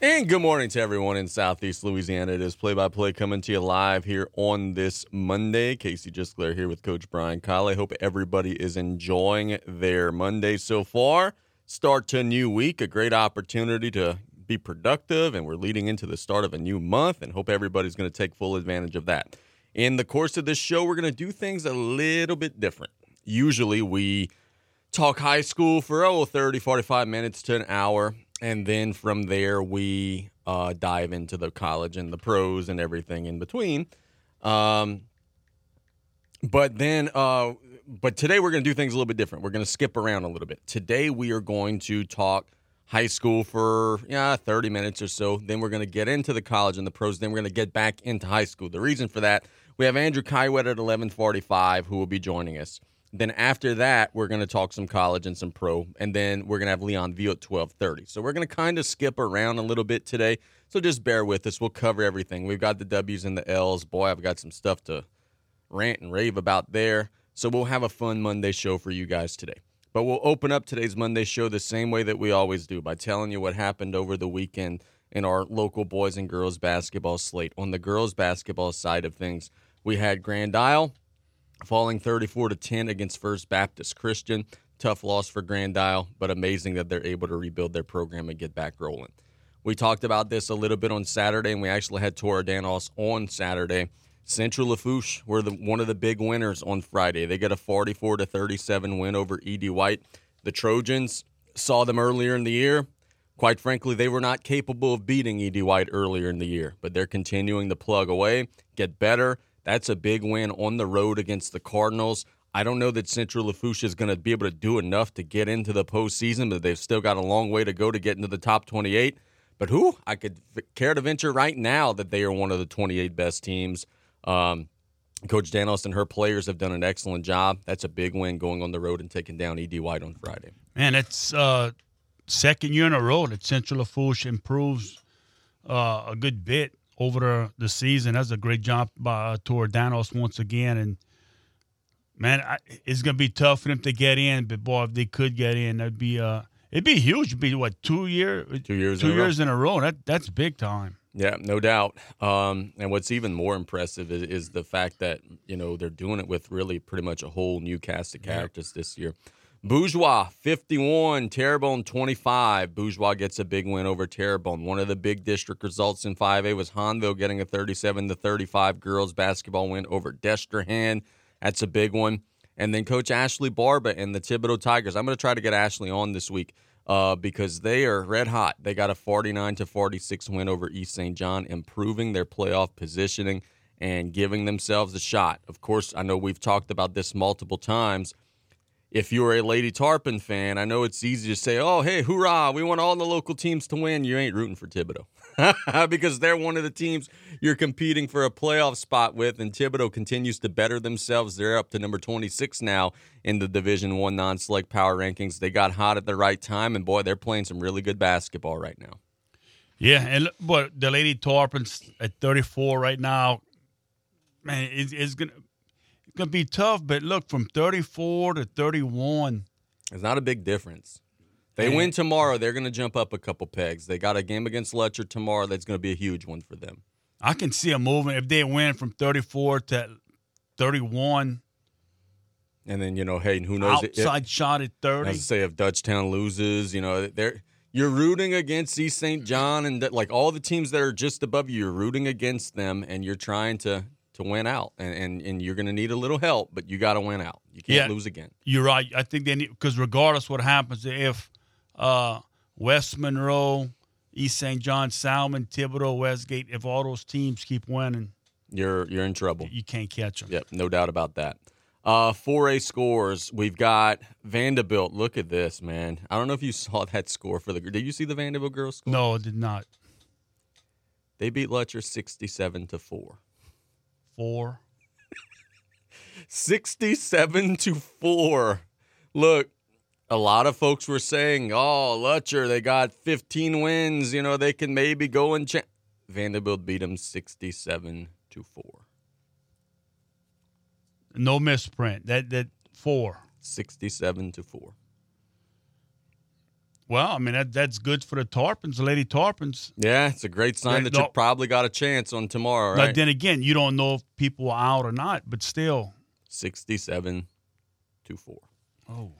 And good morning to everyone in Southeast Louisiana. It is play by play coming to you live here on this Monday. Casey Gisclair here with Coach Brian Callais. Hope everybody is enjoying their Monday so far. Start to a new week, a great opportunity to be productive, and we're leading into the start of a new month, and hope everybody's going to take full advantage of that. In the course of this show, we're going to do things a little bit different. Usually, we talk high school for oh 30 45 minutes to an hour and then from there we uh, dive into the college and the pros and everything in between. Um, but then, uh, but today we're going to do things a little bit different. We're going to skip around a little bit. Today we are going to talk high school for yeah 30 minutes or so. Then we're going to get into the college and the pros. Then we're going to get back into high school. The reason for that, we have Andrew Caillouet at 11:45 who will be joining us. Then after that, we're going to talk some college and some pro, and then we're going to have Leon Veal at twelve thirty. So we're going to kind of skip around a little bit today. So just bear with us. We'll cover everything. We've got the W's and the L's. Boy, I've got some stuff to rant and rave about there. So we'll have a fun Monday show for you guys today. But we'll open up today's Monday show the same way that we always do by telling you what happened over the weekend in our local boys and girls basketball slate. On the girls basketball side of things, we had Grand Isle falling 34 to 10 against First Baptist Christian. Tough loss for Grand Isle, but amazing that they're able to rebuild their program and get back rolling. We talked about this a little bit on Saturday, and we actually had Toradanos on Saturday. Central Lafourche were the, one of the big winners on Friday. They get a 44 to 37 win over Ed White. The Trojans saw them earlier in the year. Quite frankly, they were not capable of beating Ed White earlier in the year, but they're continuing to plug away, get better, that's a big win on the road against the Cardinals. I don't know that Central Lafourche is going to be able to do enough to get into the postseason, but they've still got a long way to go to get into the top 28. But who? I could care to venture right now that they are one of the 28 best teams. Um, Coach Danos and her players have done an excellent job. That's a big win going on the road and taking down Ed White on Friday. Man, it's uh, second year in a row that Central Lafourche improves uh, a good bit over the season. That's a great job by uh, Toradanos once again. And man, I, it's gonna be tough for them to get in. But boy, if they could get in, that'd be uh, it'd be huge. It'd be what two year, two years, two in years a in a row. That that's big time. Yeah, no doubt. Um, and what's even more impressive is, is, the fact that you know they're doing it with really pretty much a whole new cast of characters yeah. this year. Bourgeois 51, Terrebonne 25. Bourgeois gets a big win over Terrebonne. One of the big district results in 5A was Hahnville getting a 37 to 35 girls basketball win over Destrehan. That's a big one. And then Coach Ashley Barba and the Thibodaux Tigers. I'm going to try to get Ashley on this week uh, because they are red hot. They got a 49 to 46 win over East St. John, improving their playoff positioning and giving themselves a shot. Of course, I know we've talked about this multiple times if you're a Lady Tarpon fan, I know it's easy to say, oh, hey, hoorah, we want all the local teams to win. You ain't rooting for Thibodaux because they're one of the teams you're competing for a playoff spot with, and Thibodaux continues to better themselves. They're up to number 26 now in the Division One non-select power rankings. They got hot at the right time, and boy, they're playing some really good basketball right now. Yeah, and but the Lady Tarpons at 34 right now, man, it's, it's gonna going to be tough, but look, from 34 to 31. It's not a big difference. They win tomorrow, they're going to jump up a couple pegs. They got a game against Lutcher tomorrow that's going to be a huge one for them. I can see a movement if they win from 34 to 31. And then, you know, hey, who knows? Outside it, shot at 30. I say if Dutchtown loses, you know, they're you're rooting against East St. John and like all the teams that are just above you, you're rooting against them and you're trying to to win out, and and, and you're going to need a little help, but you got to win out. You can't yeah, lose again. You're right. I think they need because regardless what happens, if uh, West Monroe, East St. John, Salmon, Thibodaux, Westgate, if all those teams keep winning, you're you're in trouble. You can't catch them. Yep, no doubt about that. Uh, 4A scores. We've got Vandebilt. Look at this, man. I don't know if you saw that score for the. Did you see the Vandebilt girls score? No, I did not. They beat Lutcher 67 to 4 four. 67 to 4. Look, a lot of folks were saying, oh, Lutcher, they got 15 wins. You know, they can maybe go and cha-. Vandebilt beat them 67 to 4. No misprint. That that 4. 67 to 4. Well, I mean that that's good for the Tarpons, the Lady Tarpons. Yeah, it's a great sign that you probably got a chance on tomorrow, But then again, you don't know if people are out or not. But still, 67 to 4. oh,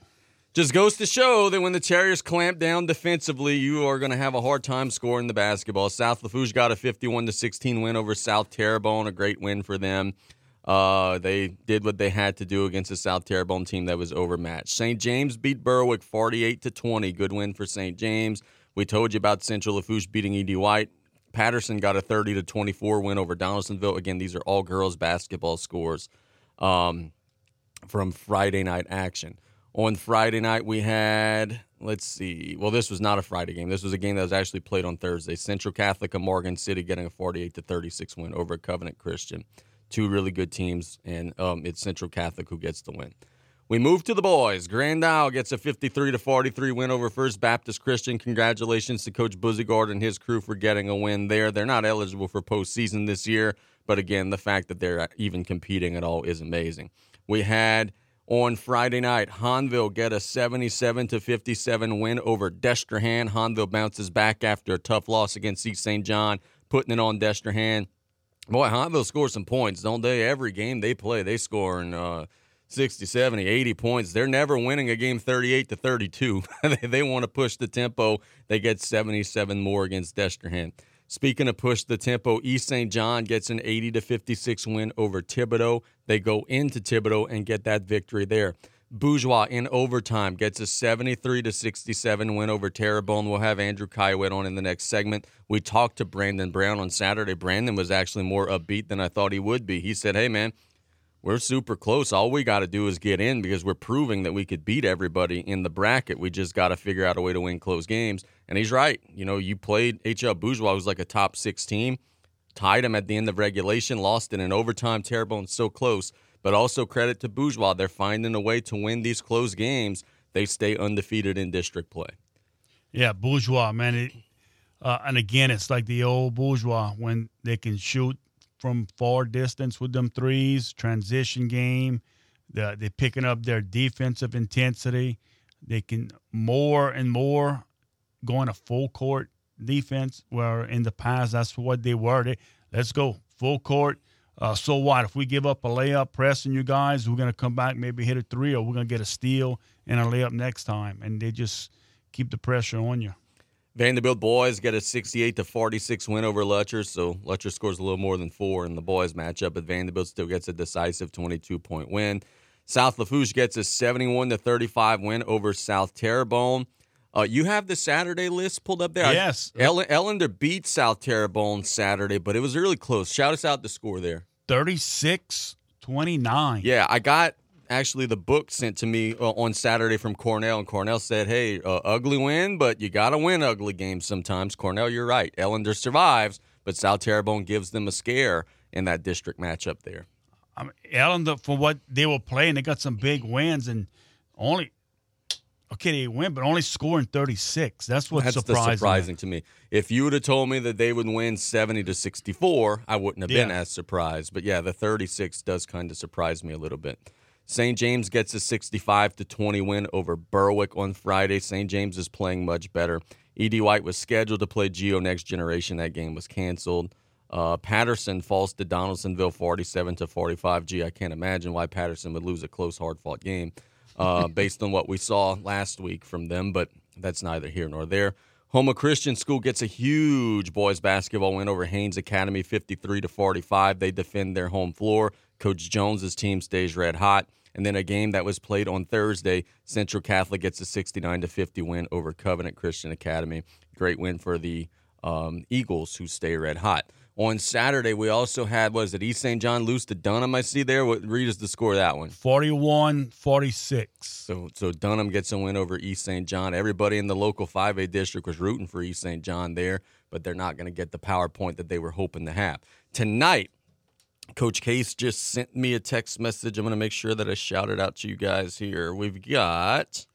Just goes to show that when the Terriers clamp down defensively, you are going to have a hard time scoring the basketball. South Lafourche got a 51 to 16 win over South Terrebonne, a great win for them. Uh, they did what they had to do against a South Terrebonne team that was overmatched. St. James beat Berwick 48 to 20. Good win for St. James. We told you about Central Lafourche beating E.D. White. Patterson got a 30 to 24 win over Donaldsonville. Again, these are all girls basketball scores. Um, from Friday night action. On Friday night, we had, let's see, well, this was not a Friday game. This was a game that was actually played on Thursday. Central Catholic of Morgan City getting a 48 to 36 win over Covenant Christian. Two really good teams, and um, it's Central Catholic who gets the win. We move to the boys. Grand Isle gets a 53 to 43 win over First Baptist Christian. Congratulations to Coach Buzigard and his crew for getting a win there. They're not eligible for postseason this year, but again, the fact that they're even competing at all is amazing. We had on Friday night Hahnville get a 77 to 57 win over Destrehan. Hahnville bounces back after a tough loss against East St. John, putting it on Destrehan. Boy, Hahnville scores some points, don't they? Every game they play, they score in uh, 60, 70, 80 points. They're never winning a game 38 to 32. they, they want to push the tempo. They get 77 more against Destrehan. Speaking of push the tempo, East St. John gets an 80 to 56 win over Thibodaux. They go into Thibodaux and get that victory there. Bourgeois in overtime gets a 73 to 67 win over Terrebonne. We'll have Andrew Caillouet on in the next segment. We talked to Brandon Brown on Saturday. Brandon was actually more upbeat than I thought he would be. He said, "Hey man, we're super close. All we got to do is get in because we're proving that we could beat everybody in the bracket. We just got to figure out a way to win close games." And he's right. You know, you played HL Bourgeois who's like a top 6 team, tied him at the end of regulation, lost it in overtime. Terrebonne's so close. But also credit to Bourgeois. They're finding a way to win these close games. They stay undefeated in district play. yeah, bourgeois man. It, uh, and again, it's like the old bourgeois when they can shoot from far distance with them threes. Transition game. The, they're picking up their defensive intensity. They can more and more going to full court defense. Where in the past, that's what they were. They, let's go full court. Uh, so what? If we give up a layup, pressing you guys, we're gonna come back, maybe hit a three, or we're gonna get a steal and a layup next time. And they just keep the pressure on you. Vandebilt boys get a 68 to 46 win over Lutcher. So Lutcher scores a little more than four in the boys matchup, but Vandebilt still gets a decisive 22 point win. South Lafourche gets a 71 to 35 win over South Terrebonne. Uh, you have the Saturday list pulled up there. I- Yes. Ellender beat South Terrebonne Saturday, but it was really close. Shout us out the score there. 36 29. Yeah, I got actually the book sent to me uh, on Saturday from Cornell, and Cornell said, "Hey, uh, ugly win, but you got to win ugly games sometimes." Cornell, you're right. Ellender survives, but South Terrebonne gives them a scare in that district matchup there. I mean, Allen, the- for what they were playing, they got some big wins and only, okay, they win, but only scoring 36. That's what's That's the surprising. surprising to me. If you would have told me that they would win 70 to 64, I wouldn't have been as surprised. But yeah, the 36 does kind of surprise me a little bit. St. James gets a 65 to 20 win over Berwick on Friday. St. James is playing much better. E.D. White was scheduled to play Geo Next Generation. That game was canceled. Uh, Patterson falls to Donaldsonville 47 to 45. Gee, I can't imagine why Patterson would lose a close, hard fought game uh, based on what we saw last week from them, but that's neither here nor there. Houma Christian School gets a huge boys basketball win over Haynes Academy 53 to 45. They defend their home floor. Coach Jones's team stays red hot. And then a game that was played on Thursday, Central Catholic gets a 69 to 50 win over Covenant Christian Academy. Great win for the um, Eagles, who stay red hot. On Saturday, we also had was it East St. John lose to Dunham? I see there. What read us the score of that one? 41 46. So so Dunham gets a win over East St. John. Everybody in the local 5A district was rooting for East St. John there, but they're not going to get the power point that they were hoping to have. Tonight, Coach Case just sent me a text message. I'm going to make sure that I shout it out to you guys here. We've got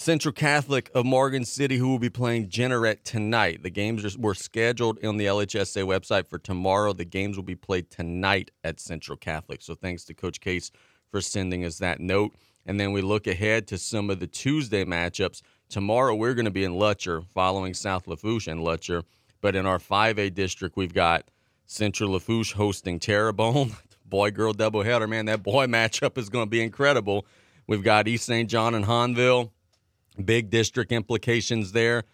Central Catholic of Morgan City who will be playing Jeanerette tonight. The games were scheduled on the LHSA website for tomorrow. The games will be played tonight at Central Catholic. So thanks to Coach Case for sending us that note. And then we look ahead to some of the Tuesday matchups. Tomorrow we're going to be in Lutcher following South Lafourche and Lutcher. But in our 5A district, we've got Central Lafourche hosting Terrebonne. boy girl doubleheader, man. That boy matchup is going to be incredible. We've got East St. John and Hahnville. Big district implications there.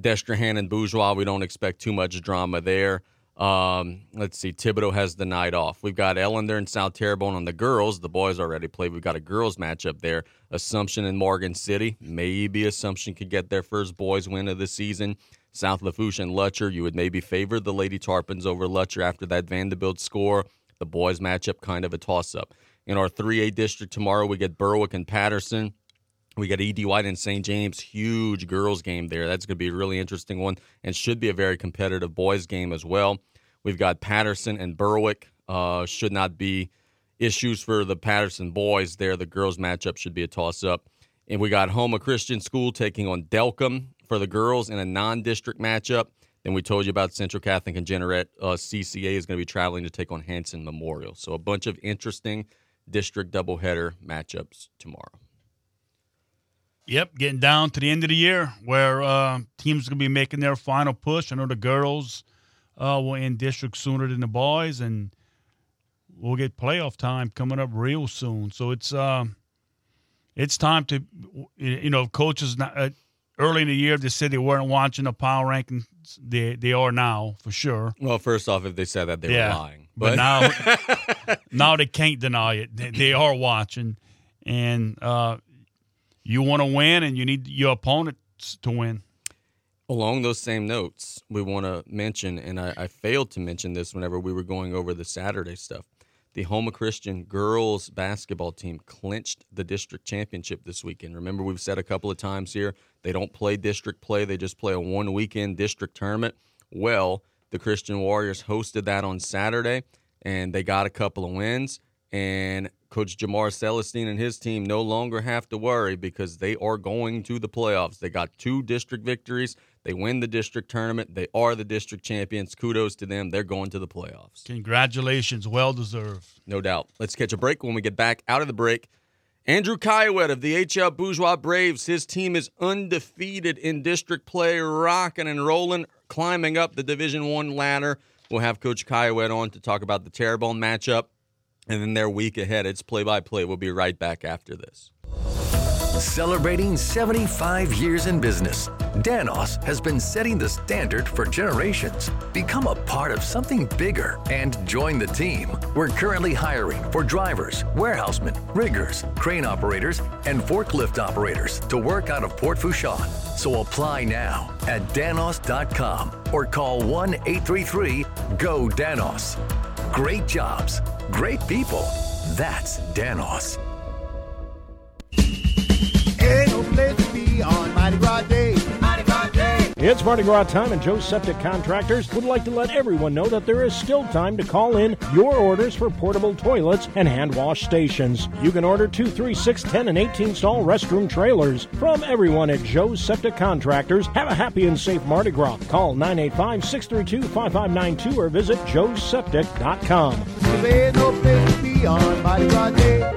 Destrehan and Bourgeois, we don't expect too much drama there. Um, let's see, Thibodaux has the night off. We've got Ellender and South Terrebonne on the girls. The boys already played. We've got a girls matchup there. Assumption and Morgan City. Maybe Assumption could get their first boys win of the season. South Lafourche and Lutcher. You would maybe favor the Lady Tarpons over Lutcher after that Vandebilt score. The boys matchup kind of a toss up. In our 3A district tomorrow, we get Berwick and Patterson. We got E.D. White and St. James, huge girls game there. That's going to be a really interesting one and should be a very competitive boys game as well. We've got Patterson and Berwick. Uh, should not be issues for the Patterson boys there. The girls matchup should be a toss up. And we got Houma Christian School taking on Delcambre for the girls in a non district matchup. Then we told you about Central Catholic and Jeanerette. Uh, CCA is going to be traveling to take on Hanson Memorial. So a bunch of interesting district doubleheader matchups tomorrow. Yep, getting down to the end of the year where uh, teams are going to be making their final push. I know the girls uh, will end district sooner than the boys, and we'll get playoff time coming up real soon. So it's uh, it's time to, you know, coaches not, uh, early in the year they said they weren't watching the power rankings. They they are now for sure. Well, first off, if they said that, they Yeah. were lying. But now, now they can't deny it. They, they are watching, and uh, you want to win, and you need your opponents to win. Along those same notes, we want to mention, and I, I failed to mention this whenever we were going over the Saturday stuff. The Houma Christian girls basketball team clinched the district championship this weekend. Remember, we've said a couple of times here they don't play district play, they just play a one weekend district tournament. Well, the Christian Warriors hosted that on Saturday, and they got a couple of wins. And Coach Jamar Celestine and his team no longer have to worry because they are going to the playoffs. They got two district victories. They win the district tournament. They are the district champions. Kudos to them. They're going to the playoffs. Congratulations, well deserved. No doubt. Let's catch a break. When we get back out of the break, Andrew Caillouet of the HL Bourgeois Braves. His team is undefeated in district play, rocking and rolling, climbing up the Division One ladder. We'll have Coach Caillouet on to talk about the Terrebonne matchup and then their week ahead. It's play by play. We'll be right back after this. Celebrating 75 years in business, Danos has been setting the standard for generations. Become a part of something bigger and join the team. We're currently hiring for drivers, warehousemen, riggers, crane operators, and forklift operators to work out of Port Fourchon. So apply now at danos.com or call 1 833 GO DANOS. Great jobs, great people. That's Danos. Ain't no place to be on Mighty Gras Day. Mighty Gras Day. It's Mardi Gras time, and Joe's Septic Contractors would like to let everyone know that there is still time to call in your orders for portable toilets and hand wash stations. You can order 2, 3, 6, 10, and 18 stall restroom trailers. From everyone at Joe's Septic Contractors, have a happy and safe Mardi Gras. Call 985 632 5592 or visit joeseptic.com. 'Cause ain't no place to be on Mighty Gras Day.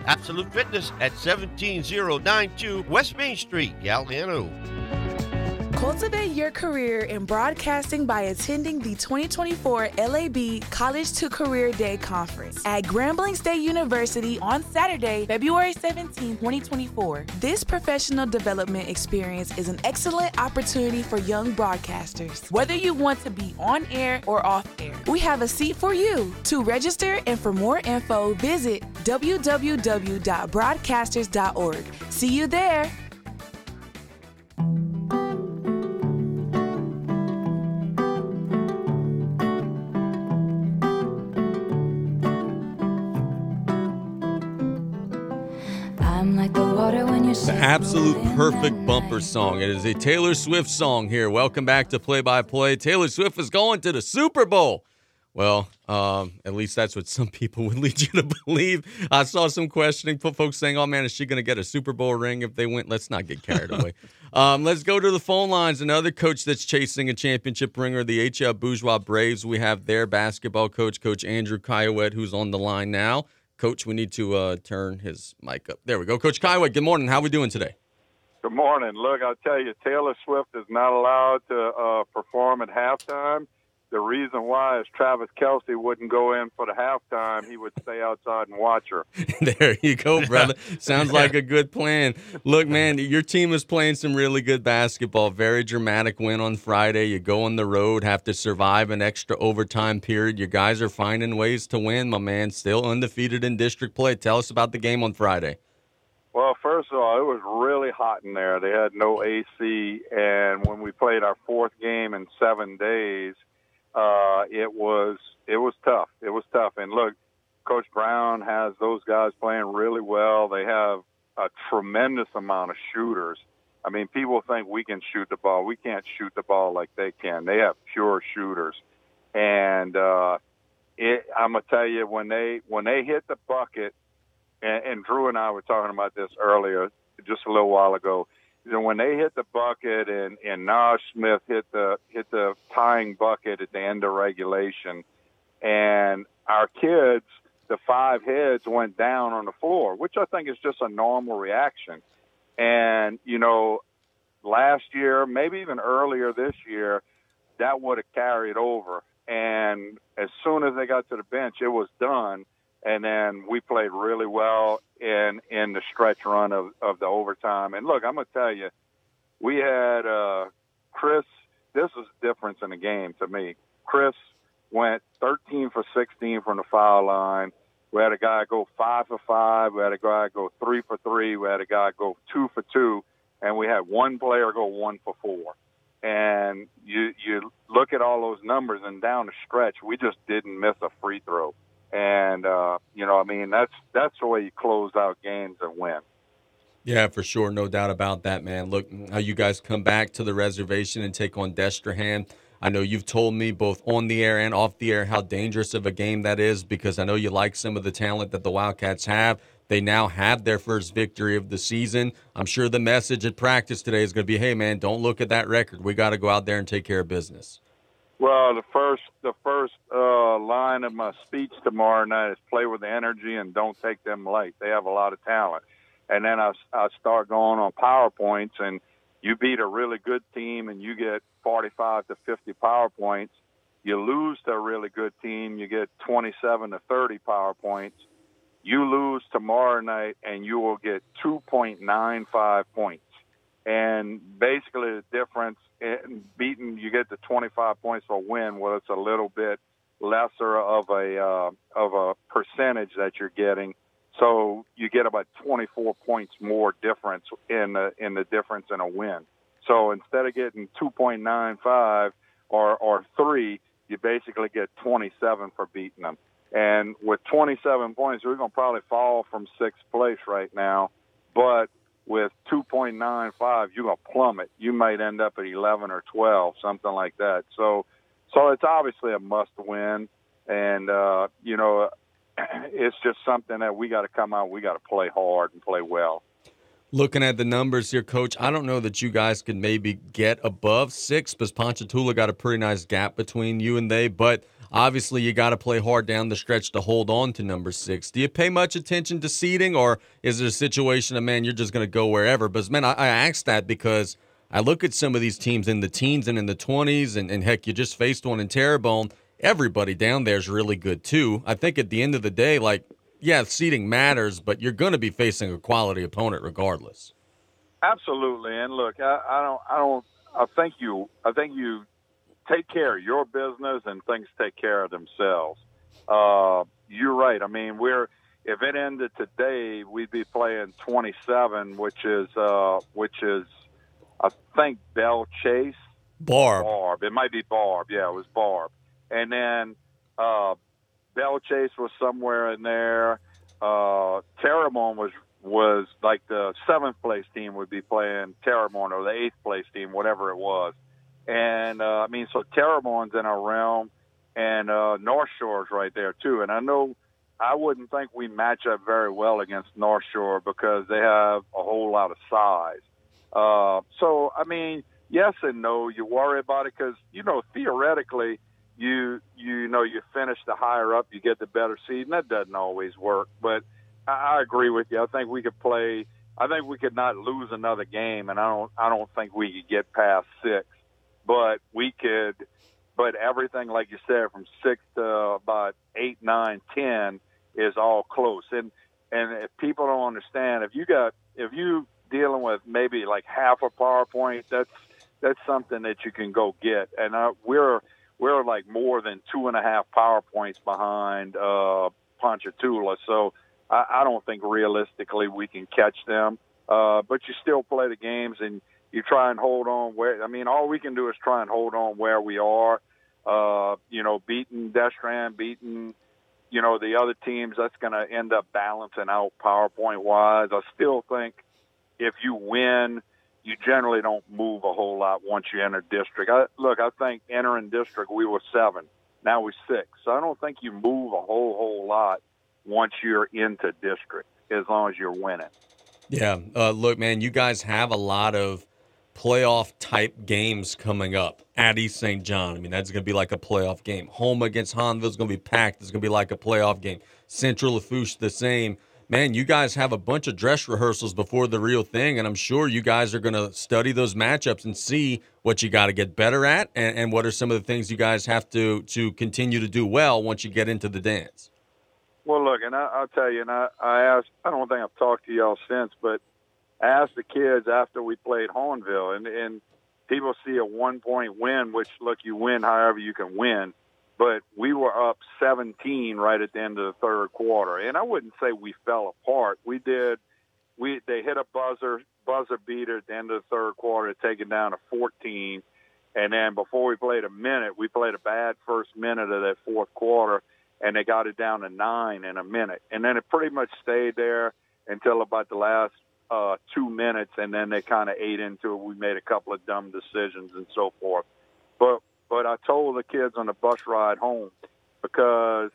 Absolute Fitness at 17092 West Main Street, Galliano. Cultivate your career in broadcasting by attending the 2024 LAB College to Career Day Conference at Grambling State University on Saturday, February 17, 2024. This professional development experience is an excellent opportunity for young broadcasters. Whether you want to be on air or off air, we have a seat for you. To register and for more info, visit www.broadcasters.org. See you there. The absolute perfect bumper song. It is a Taylor Swift song here. Welcome back to Play by Play. Taylor Swift is going to the Super Bowl. Well, um, at least that's what some people would lead you to believe. I saw some questioning, folks saying, "Oh man, is she going to get a Super Bowl ring if they win?" Let's not get carried away. um, let's go to the phone lines. Another coach that's chasing a championship ringer, the HL Bourgeois Braves. We have their basketball coach, Coach Andrew Caillouet, who's on the line now. Coach, we need to uh, turn his mic up. There we go. Coach Caillouet, good morning. How are we doing today? Good morning. Look, I'll tell you, Taylor Swift is not allowed to uh, perform at halftime the reason why is Travis Kelce wouldn't go in for the halftime. He would stay outside and watch her. there you go, brother. Sounds like a good plan. Look, man, your team is playing some really good basketball. Very dramatic win on Friday. You go on the road, have to survive an extra overtime period. You guys are finding ways to win, my man. Still undefeated in district play. Tell us about the game on Friday. Well, first of all, it was really hot in there. They had no AC, and when we played our fourth game in seven days – uh, it was it was tough. It was tough. And look, Coach Brown has those guys playing really well. They have a tremendous amount of shooters. I mean, people think we can shoot the ball. We can't shoot the ball like they can. They have pure shooters, and uh, it, I'm gonna tell you when they when they hit the bucket, and, and Drew and I were talking about this earlier, just a little while ago you know, when they hit the bucket and and Naj Smith hit the hit the tying bucket at the end of regulation, and our kids, the five heads went down on the floor, which I think is just a normal reaction. And you know, last year, maybe even earlier this year, that would have carried over. And as soon as they got to the bench, it was done and then we played really well in in the stretch run of of the overtime. And look, I'm gonna tell you, we had uh, Chris. This was a difference in the game to me. Chris went 13 for 16 from the foul line. We had a guy go five for five. We had a guy go three for three. We had a guy go two for two, and we had one player go one for four. And you you look at all those numbers, and down the stretch, we just didn't miss a free throw. And uh, you know, I mean, that's that's the way you close out games and win. Yeah, for sure, no doubt about that, man. Look how you guys come back to the reservation and take on Destrehan. I know you've told me both on the air and off the air how dangerous of a game that is because I know you like some of the talent that the Wildcats have. They now have their first victory of the season. I'm sure the message at practice today is going to be, "Hey, man, don't look at that record. We got to go out there and take care of business." Well, the first the first uh, line of my speech tomorrow night is play with the energy and don't take them late. They have a lot of talent, and then I I start going on powerpoints and you beat a really good team and you get 45 to 50 powerpoints. You lose to a really good team, you get 27 to 30 powerpoints. You lose tomorrow night and you will get 2.95 points. And basically, the difference beating, you get the 25 points for a win. Well, it's a little bit lesser of a uh, of a percentage that you're getting. So you get about 24 points more difference in the in the difference in a win. So instead of getting 2.95 or or three, you basically get 27 for beating them. And with 27 points, we're going to probably fall from sixth place right now. But with 2.95, you're going to plummet. You might end up at 11 or 12, something like that. So, so it's obviously a must win. And, uh, you know, it's just something that we got to come out, we got to play hard and play well. Looking at the numbers here, coach, I don't know that you guys could maybe get above six because Ponchatoula got a pretty nice gap between you and they, but Obviously, you got to play hard down the stretch to hold on to number six. Do you pay much attention to seeding, or is it a situation of, man, you're just going to go wherever? But, man, I, I asked that because I look at some of these teams in the teens and in the 20s, and, and heck, you just faced one in Terrebonne. Everybody down there is really good, too. I think at the end of the day, like, yeah, seeding matters, but you're going to be facing a quality opponent regardless. Absolutely, and look, I, I don't, I don't, I think you, I think you take care of your business and things take care of themselves. Uh, you're right. I mean, we're if it ended today, we'd be playing 27, which is uh, which is I think Belle Chasse Barbe. Barbe. It might be Barbe. Yeah, it was Barbe. And then uh, Belle Chasse was somewhere in there. Uh, Terrebonne was was like the seventh place team would be playing Terrebonne or the eighth place team, whatever it was. And uh, I mean, so Terrebonne's in our realm, and uh, North Shore's right there too. And I know I wouldn't think we match up very well against North Shore because they have a whole lot of size. Uh, so I mean, yes and no. You worry about it because you know theoretically you you know you finish the higher up, you get the better seed, and that doesn't always work. But I, I agree with you. I think we could play. I think we could not lose another game, and I don't. I don't think we could get past six, but we could. But everything, like you said, from six to about eight, nine, ten, is all close. And and if people don't understand, if you got if you dealing with maybe like half a PowerPoint, that's that's something that you can go get. And uh, we're we're like more than two and a half PowerPoints behind uh, Ponchatoula. So I, I don't think realistically we can catch them. Uh, but you still play the games and you try and hold on where. I mean, all we can do is try and hold on where we are. Uh, you know, beating Destrehan, beating you know the other teams. That's going to end up balancing out PowerPoint wise. I still think if you win, you generally don't move a whole lot once you enter district. I, look, I think entering district we were seven, now we're six. So I don't think you move a whole whole lot once you're into district, as long as you're winning. Yeah, uh, look, man, you guys have a lot of playoff type games coming up at East St. John. I mean, that's going to be like a playoff game. Home against Hahnville is going to be packed. It's going to be like a playoff game. Central Lafourche, the same man, you guys have a bunch of dress rehearsals before the real thing, and I'm sure you guys are going to study those matchups and see what you got to get better at, and, and, what are some of the things you guys have to to continue to do well once you get into the dance. Well, look, and I, will tell you, and I, I asked, I don't think I've talked to y'all since, but I asked the kids after we played Hahnville, and and people see a one point win, which look, you win however you can win but we were up 17 right at the end of the third quarter. And I wouldn't say we fell apart. We did. We they hit a buzzer buzzer beater at the end of the third quarter, taking down to 14. And then before we played a minute, we played a bad first minute of that fourth quarter, and they got it down to nine in a minute. And then it pretty much stayed there until about the last uh, two minutes, and then they kind of ate into it. We made a couple of dumb decisions and so forth. But but I told the kids on the bus ride home because,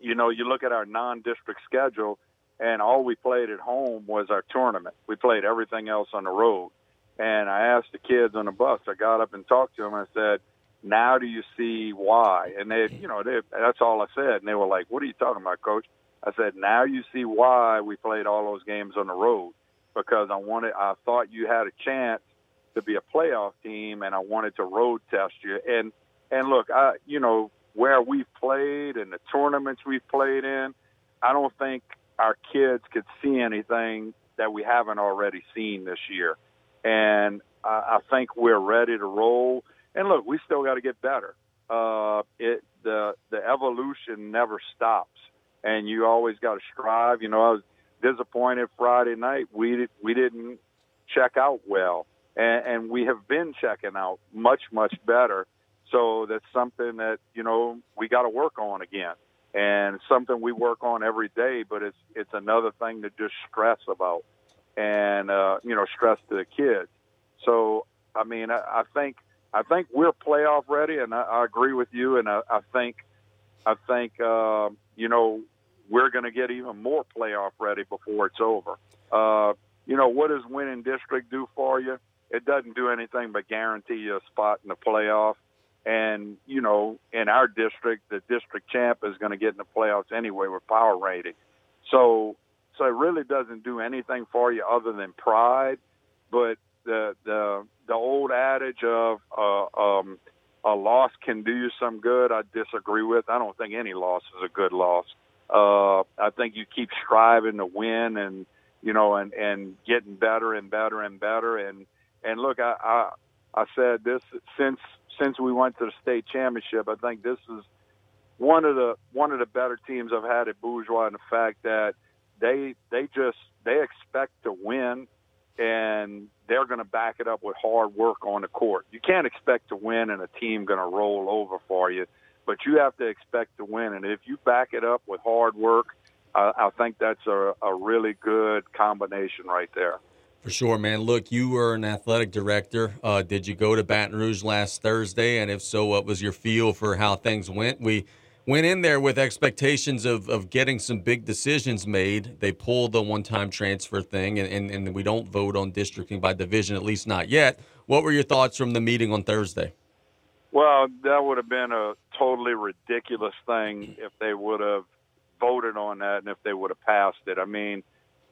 you know, you look at our non-district schedule, and all we played at home was our tournament. We played everything else on the road. And I asked the kids on the bus. I got up and talked to them. I said, "Now do you see why?" And they, you know, they, that's all I said. And they were like, "What are you talking about, Coach?" I said, "Now you see why we played all those games on the road because I wanted. I thought you had a chance to be a playoff team, and I wanted to road test you. And and look, I you know where we've played and the tournaments we've played in, I don't think our kids could see anything that we haven't already seen this year. And I, I think we're ready to roll. And look, we still got to get better. Uh, it the the evolution never stops, and you always got to strive. You know, I was disappointed Friday night. We we didn't check out well and, and we have been checking out much much better. So that's something that you know we got to work on again, and something we work on every day. But it's it's another thing to just stress about, and uh, you know stress to the kids. So I mean I, I think I think we're playoff ready, and I, I agree with you. And I, I think I think uh, you know we're going to get even more playoff ready before it's over. Uh, you know what does winning district do for you? It doesn't do anything but guarantee you a spot in the playoff. And you know, in our district, the district champ is going to get in the playoffs anyway with power rating. So, so it really doesn't do anything for you other than pride. But the the the old adage of uh, um, a loss can do you some good, I disagree with. I don't think any loss is a good loss. Uh, I think you keep striving to win and you know and and getting better and better and better and and look, I, I I said this since since we went to the state championship. I think this is one of the one of the better teams I've had at Bourgeois, in the fact that they they just they expect to win, and they're going to back it up with hard work on the court. You can't expect to win and a team going to roll over for you, but you have to expect to win. And if you back it up with hard work I, I think that's a, a really good combination right there. For sure, man. Look, you were an athletic director. Uh, did you go to Baton Rouge last Thursday? And if so, what was your feel for how things went? We went in there with expectations of, of getting some big decisions made. They pulled the one time transfer thing, and, and, and we don't vote on districting by division, at least not yet. What were your thoughts from the meeting on Thursday? Well, that would have been a totally ridiculous thing if they would have voted on that and if they would have passed it. I mean,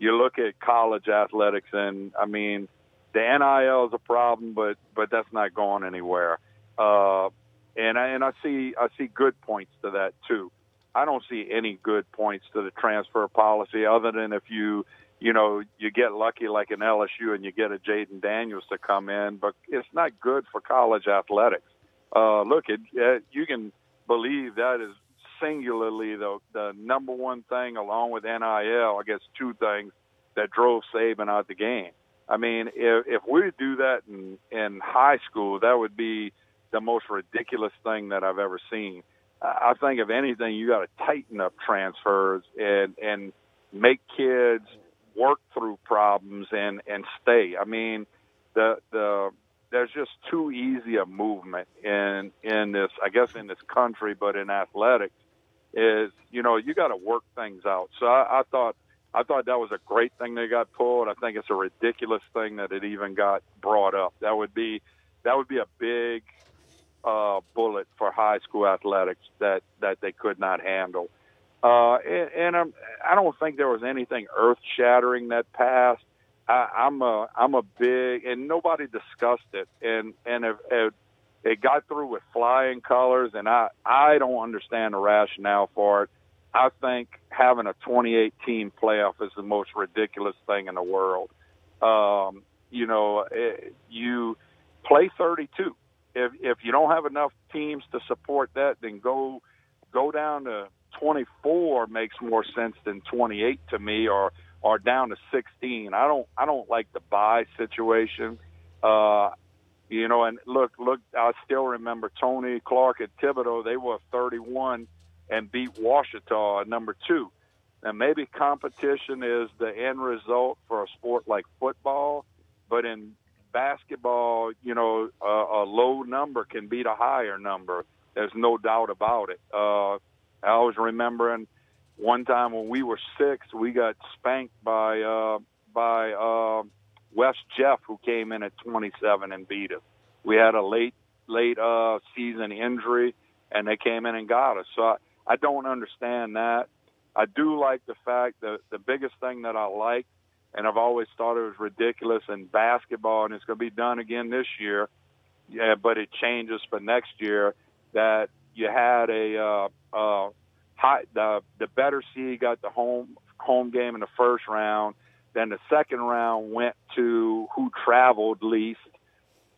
you look at college athletics, and I mean, the NIL is a problem, but but that's not going anywhere. Uh, and I, and I see I see good points to that too. I don't see any good points to the transfer policy other than if you you know you get lucky like in LSU and you get a Jayden Daniels to come in, but it's not good for college athletics. Uh, look, it, uh, you can believe that is singularly the the number one thing along with NIL. I guess two things that drove Saban out the game. I mean, if if we do that in in high school, that would be the most ridiculous thing that I've ever seen. I think if anything, you got to tighten up transfers and and make kids work through problems and and stay. I mean, the the there's just too easy a movement in in this I guess in this country, but in athletics is you know you got to work things out. So I, I thought I thought that was a great thing they got pulled. I think it's a ridiculous thing that it even got brought up. That would be that would be a big uh, bullet for high school athletics that that they could not handle. Uh, and, and I'm, I don't think there was anything earth shattering that passed. I, I'm a I'm a big and nobody discussed it and and if, if it got through with flying colors and I I don't understand the rationale for it. I think having a 28 team playoff is the most ridiculous thing in the world. Um, you know, it, you play 32 if if you don't have enough teams to support that, then go go down to 24 makes more sense than 28 to me, or or down to 16. I don't I don't like the buy situation. Uh, you know, and look look, I still remember Tony Clark at Thibodaux. They were 31 and beat Ouachita at number two. And maybe competition is the end result for a sport like football, but in basketball, you know, a, a low number can beat a higher number. There's no doubt about it. Uh, I was remembering one time when we were six, we got spanked by uh, by uh, West Jeff, who came in at 27 and beat us. We had a late late uh, season injury, and they came in and got us. So I, I don't understand that. I do like the fact that the biggest thing that I like and I've always thought it was ridiculous in basketball, and it's going to be done again this year. Yeah, but it changes for next year that you had a uh, uh, high, the the better seed got the home home game in the first round. Then the second round went to who traveled least,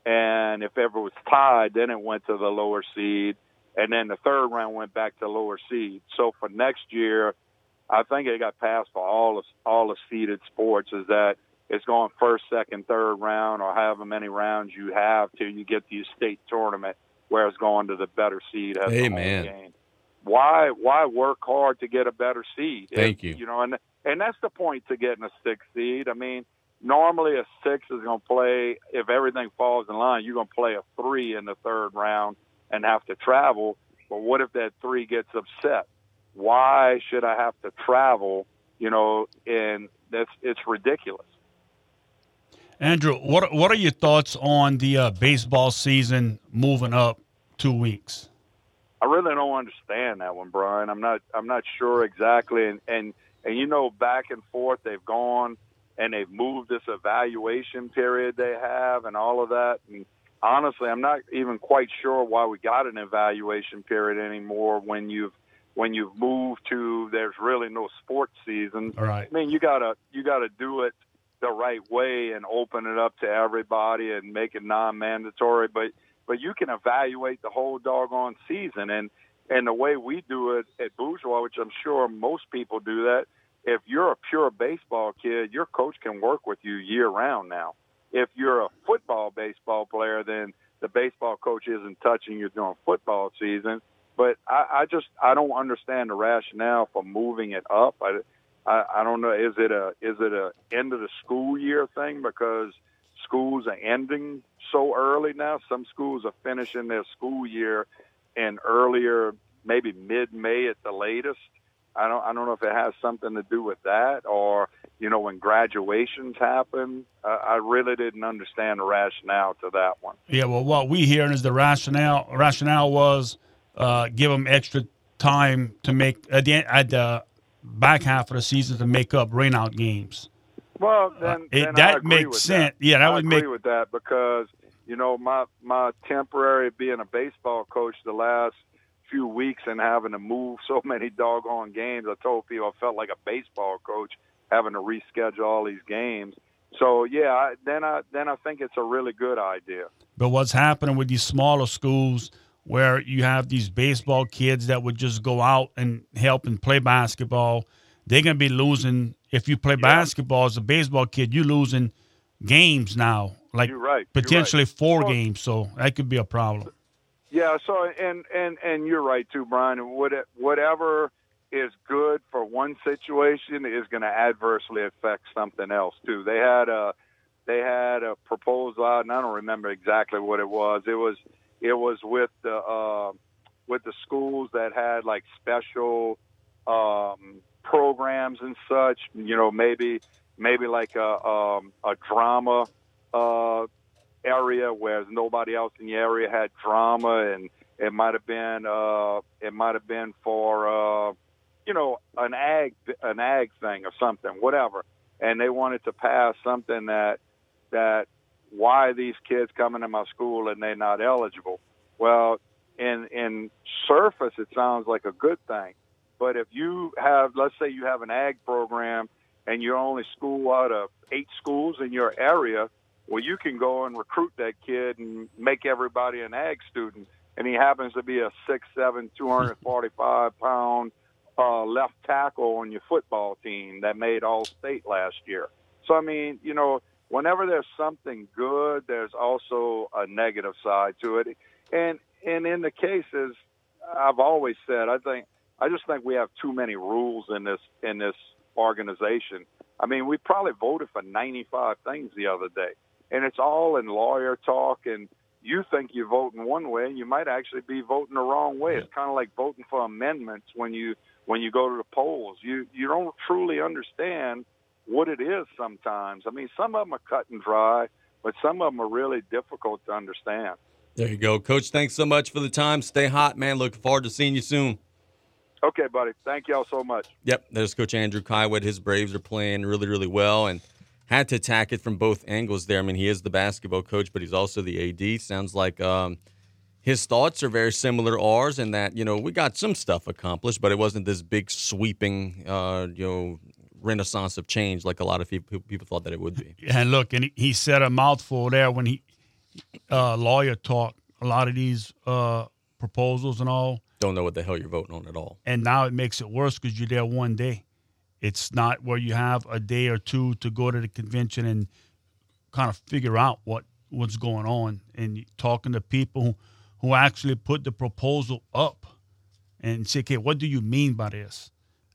and if ever was tied, then it went to the lower seed, and then the third round went back to lower seed. So for next year, I think it got passed for all of all the seeded sports is that it's going first, second, third round, or however many rounds you have till you get to your state tournament, where it's going to the better seed has hey, the man. game. Why why work hard to get a better seed? Thank if, you. You know, and and that's the point to getting a six seed. I mean, normally a six is going to play if everything falls in line. You're going to play a three in the third round and have to travel. But what if that three gets upset? why should I have to travel? You know, and that's it's ridiculous. Andrew, what what are your thoughts on the uh, baseball season moving up two weeks? I really don't understand that one, Brian. I'm not I'm not sure exactly, and and and you know, back and forth they've gone and they've moved this evaluation period they have and all of that. And honestly, I'm not even quite sure why we got an evaluation period anymore when you've when you've moved to there's really no sports season. All right. I mean, you gotta you gotta do it the right way and open it up to everybody and make it non-mandatory. But but you can evaluate the whole doggone season and and the way we do it at Bourgeois, which I'm sure most people do that. If you're a pure baseball kid, your coach can work with you year round now. If you're a football baseball player, then the baseball coach isn't touching you during football season But I, I just I don't understand the rationale for moving it up. I, I I don't know. Is it a is it a end of the school year thing because schools are ending so early now? Some schools are finishing their school year in earlier, maybe mid May at the latest. I don't I don't know if it has something to do with that or you know when graduations happen. Uh, I really didn't understand the rationale to that one. Yeah, well, what we hearing is the rationale. Rationale was uh, give them extra time to make at the at the back half of the season to make up rainout games. Well, then, Uh, it- then that I agree makes sense. That. Yeah, that I would agree make- with that because you know my my temporary being a baseball coach the last few weeks and having to move so many doggone games. I told people I felt like a baseball coach having to reschedule all these games. So yeah, I, then I then I think it's a really good idea. But what's happening with these smaller schools where you have these baseball kids that would just go out and help and play basketball, they're gonna be losing. If you play basketball as a baseball kid, you're losing games now, like right, potentially right. four Well- games. So that could be a problem. Yeah, so and and and you're right too, Brian. And what whatever is good for one situation is going to adversely affect something else too. They had a they had a proposal out, and I don't remember exactly what it was. It was it was with the uh, with the schools that had like special um, programs and such. You know, maybe maybe like a um, a drama uh, area where nobody else in the area had drama, and it might have been uh, it might have been for uh, you know an ag an ag thing or something, whatever. And they wanted to pass something that that why are these kids coming to my school and they're not eligible. Well, in in surface, it sounds like a good thing, but if you have, let's say, you have an ag program and you're only school out of eight schools in your area, well, you can go and recruit that kid and make everybody an ag student. And he happens to be a six, seven, 245 pound uh, left tackle on your football team that made all state last year. So, I mean, you know, whenever there's something good, there's also a negative side to it. And, and in the cases, I've always said, I think, I just think we have too many rules in this, in this organization. I mean, we probably voted for 95 things the other day, and it's all in lawyer talk. And you think you're voting one way, and you might actually be voting the wrong way. It's kind of like voting for amendments when you when you go to the polls. You you don't truly understand what it is sometimes. I mean, some of them are cut and dry, but some of them are really difficult to understand. There you go, Coach. Thanks so much for the time. Stay hot, man. Looking forward to seeing you soon. Okay, buddy. Thank y'all so much. Yep, there's Coach Andrew Caillouet. His Braves are playing really, really well and had to attack it from both angles there. I mean, he is the basketball coach, but he's also the AD. Sounds like um, his thoughts are very similar to ours in that, you know, we got some stuff accomplished, but it wasn't this big sweeping, uh, you know, renaissance of change like a lot of people, people thought that it would be. And look, and he, he said a mouthful there when he uh, lawyer talk. A lot of these uh, proposals and all, Don't know what the hell you're voting on at all. and now it makes it worse because you're there one day. It's not where you have a day or two to go to the convention and kind of figure out what what's going on and talking to people who, who actually put the proposal up and say, okay, what do you mean by this?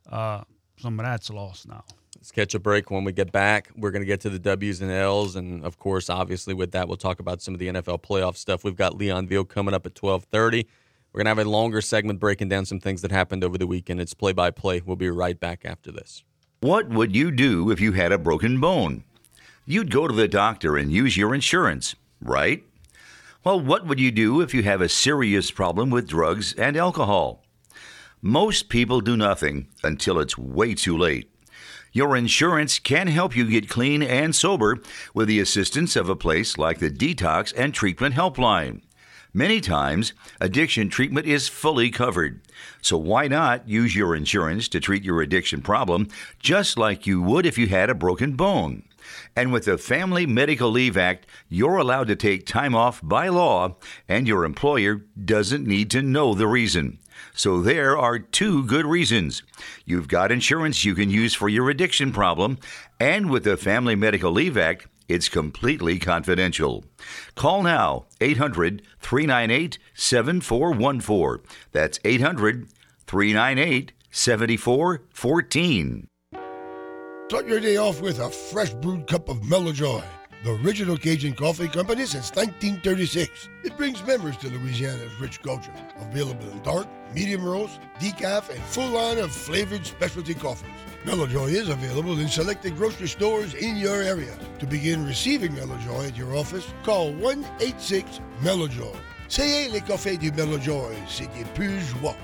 Uh, some of that's lost now. Let's catch a break. When we get back, we're going to get to the W's and L's, and of course, obviously, with that, we'll talk about some of the NFL playoff stuff. We've got Leon Veal coming up at twelve thirty. We're going to have a longer segment breaking down some things that happened over the weekend. It's play by play. We'll be right back after this. What would you do if you had a broken bone? You'd go to the doctor and use your insurance, right? Well, what would you do if you have a serious problem with drugs and alcohol? Most people do nothing until it's way too late. Your insurance can help you get clean and sober with the assistance of a place like the Detox and Treatment Helpline. Many times, addiction treatment is fully covered. So why not use your insurance to treat your addiction problem just like you would if you had a broken bone? And with the Family Medical Leave Act, you're allowed to take time off by law, and your employer doesn't need to know the reason. So there are two good reasons. You've got insurance you can use for your addiction problem, and with the Family Medical Leave Act, It's completely confidential. Call now 800 398 7414. That's 800 398 7414. Start your day off with a fresh brewed cup of Mello Joy, the original Cajun coffee company since 1936. It brings memories to Louisiana's rich culture. Available in dark, medium roast, decaf, and full line of flavored specialty coffees. Mello Joy is available in selected grocery stores in your area. To begin receiving Mello Joy at your office, call 186 Mello Joy. C'est le café du Mello Joy, c'est plus joie.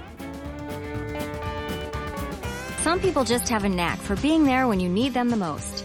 Some people just have a knack for being there when you need them the most.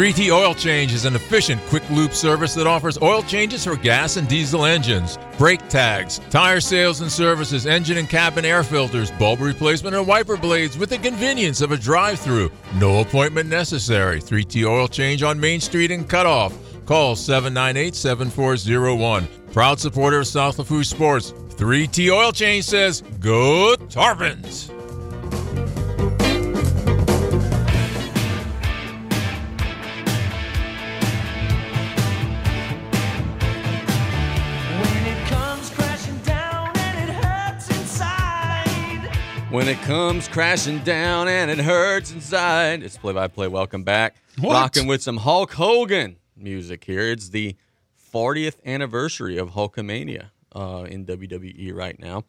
3T Oil Change is an efficient, quick loop service that offers oil changes for gas and diesel engines, brake tags, tire sales and services, engine and cabin air filters, bulb replacement, and wiper blades with the convenience of a drive through. No appointment necessary. 3T Oil Change on Main Street in Cutoff. Call 798 7401. Proud supporter of South Lafourche Sports. 3T Oil Change says, Go Tarpons! When it comes crashing down and it hurts inside. It's play by play. Welcome back. What? Rocking with some Hulk Hogan music here. It's the 40th anniversary of Hulkamania uh, in WWE right now.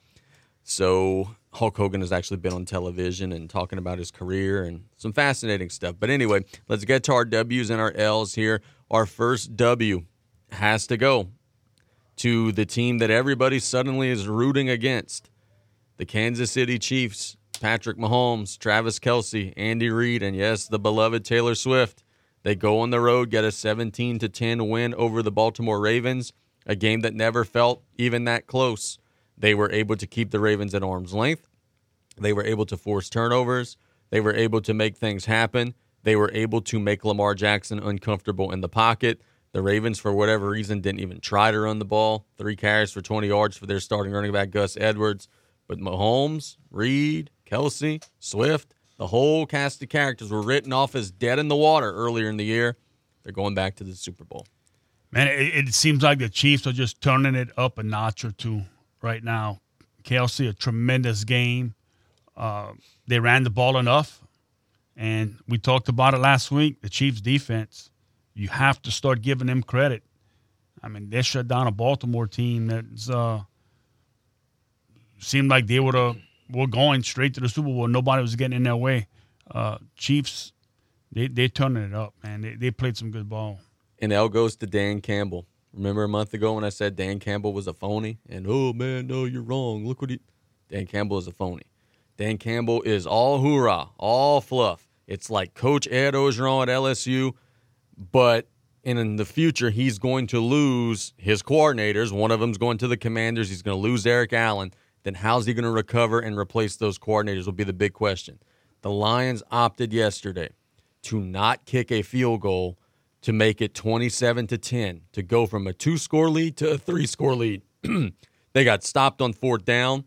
So Hulk Hogan has actually been on television and talking about his career and some fascinating stuff. But anyway, let's get to our W's and our L's here. Our first W has to go to the team that everybody suddenly is rooting against the Kansas City Chiefs, Patrick Mahomes, Travis Kelce, Andy Reid, and yes, the beloved Taylor Swift. They go on the road, get a 17 to 10 win over the Baltimore Ravens, a game that never felt even that close. They were able to keep the Ravens at arm's length. They were able to force turnovers. They were able to make things happen. They were able to make Lamar Jackson uncomfortable in the pocket. The Ravens, for whatever reason, didn't even try to run the ball. Three carries for 20 yards for their starting running back, Gus Edwards. But Mahomes, Reid, Kelce, Swift, the whole cast of characters were written off as dead in the water earlier in the year. They're going back to the Super Bowl. Man, it, it seems like the Chiefs are just turning it up a notch or two right now. Kelce, a tremendous game. Uh, they ran the ball enough, and we talked about it last week. The Chiefs' defense, you have to start giving them credit. I mean, they shut down a Baltimore team that's uh, seemed like they have were going straight to the Super Bowl. Nobody was getting in their way. Uh, Chiefs, they they turning it up, man. They they played some good ball. And L goes to Dan Campbell. Remember a month ago when I said Dan Campbell was a phony? And oh man, no, you're wrong. Look what he Dan Campbell is a phony. Dan Campbell is all hoorah, all fluff. It's like Coach Ed Orgeron at LSU, but in the future he's going to lose his coordinators. One of them's going to the Commanders. He's going to lose Aaron Glenn. Then how's he going to recover and replace those coordinators? Will be the big question. The Lions opted yesterday to not kick a field goal to make it 27 to 10 to go from a two score lead to a three score lead. they got stopped on fourth down.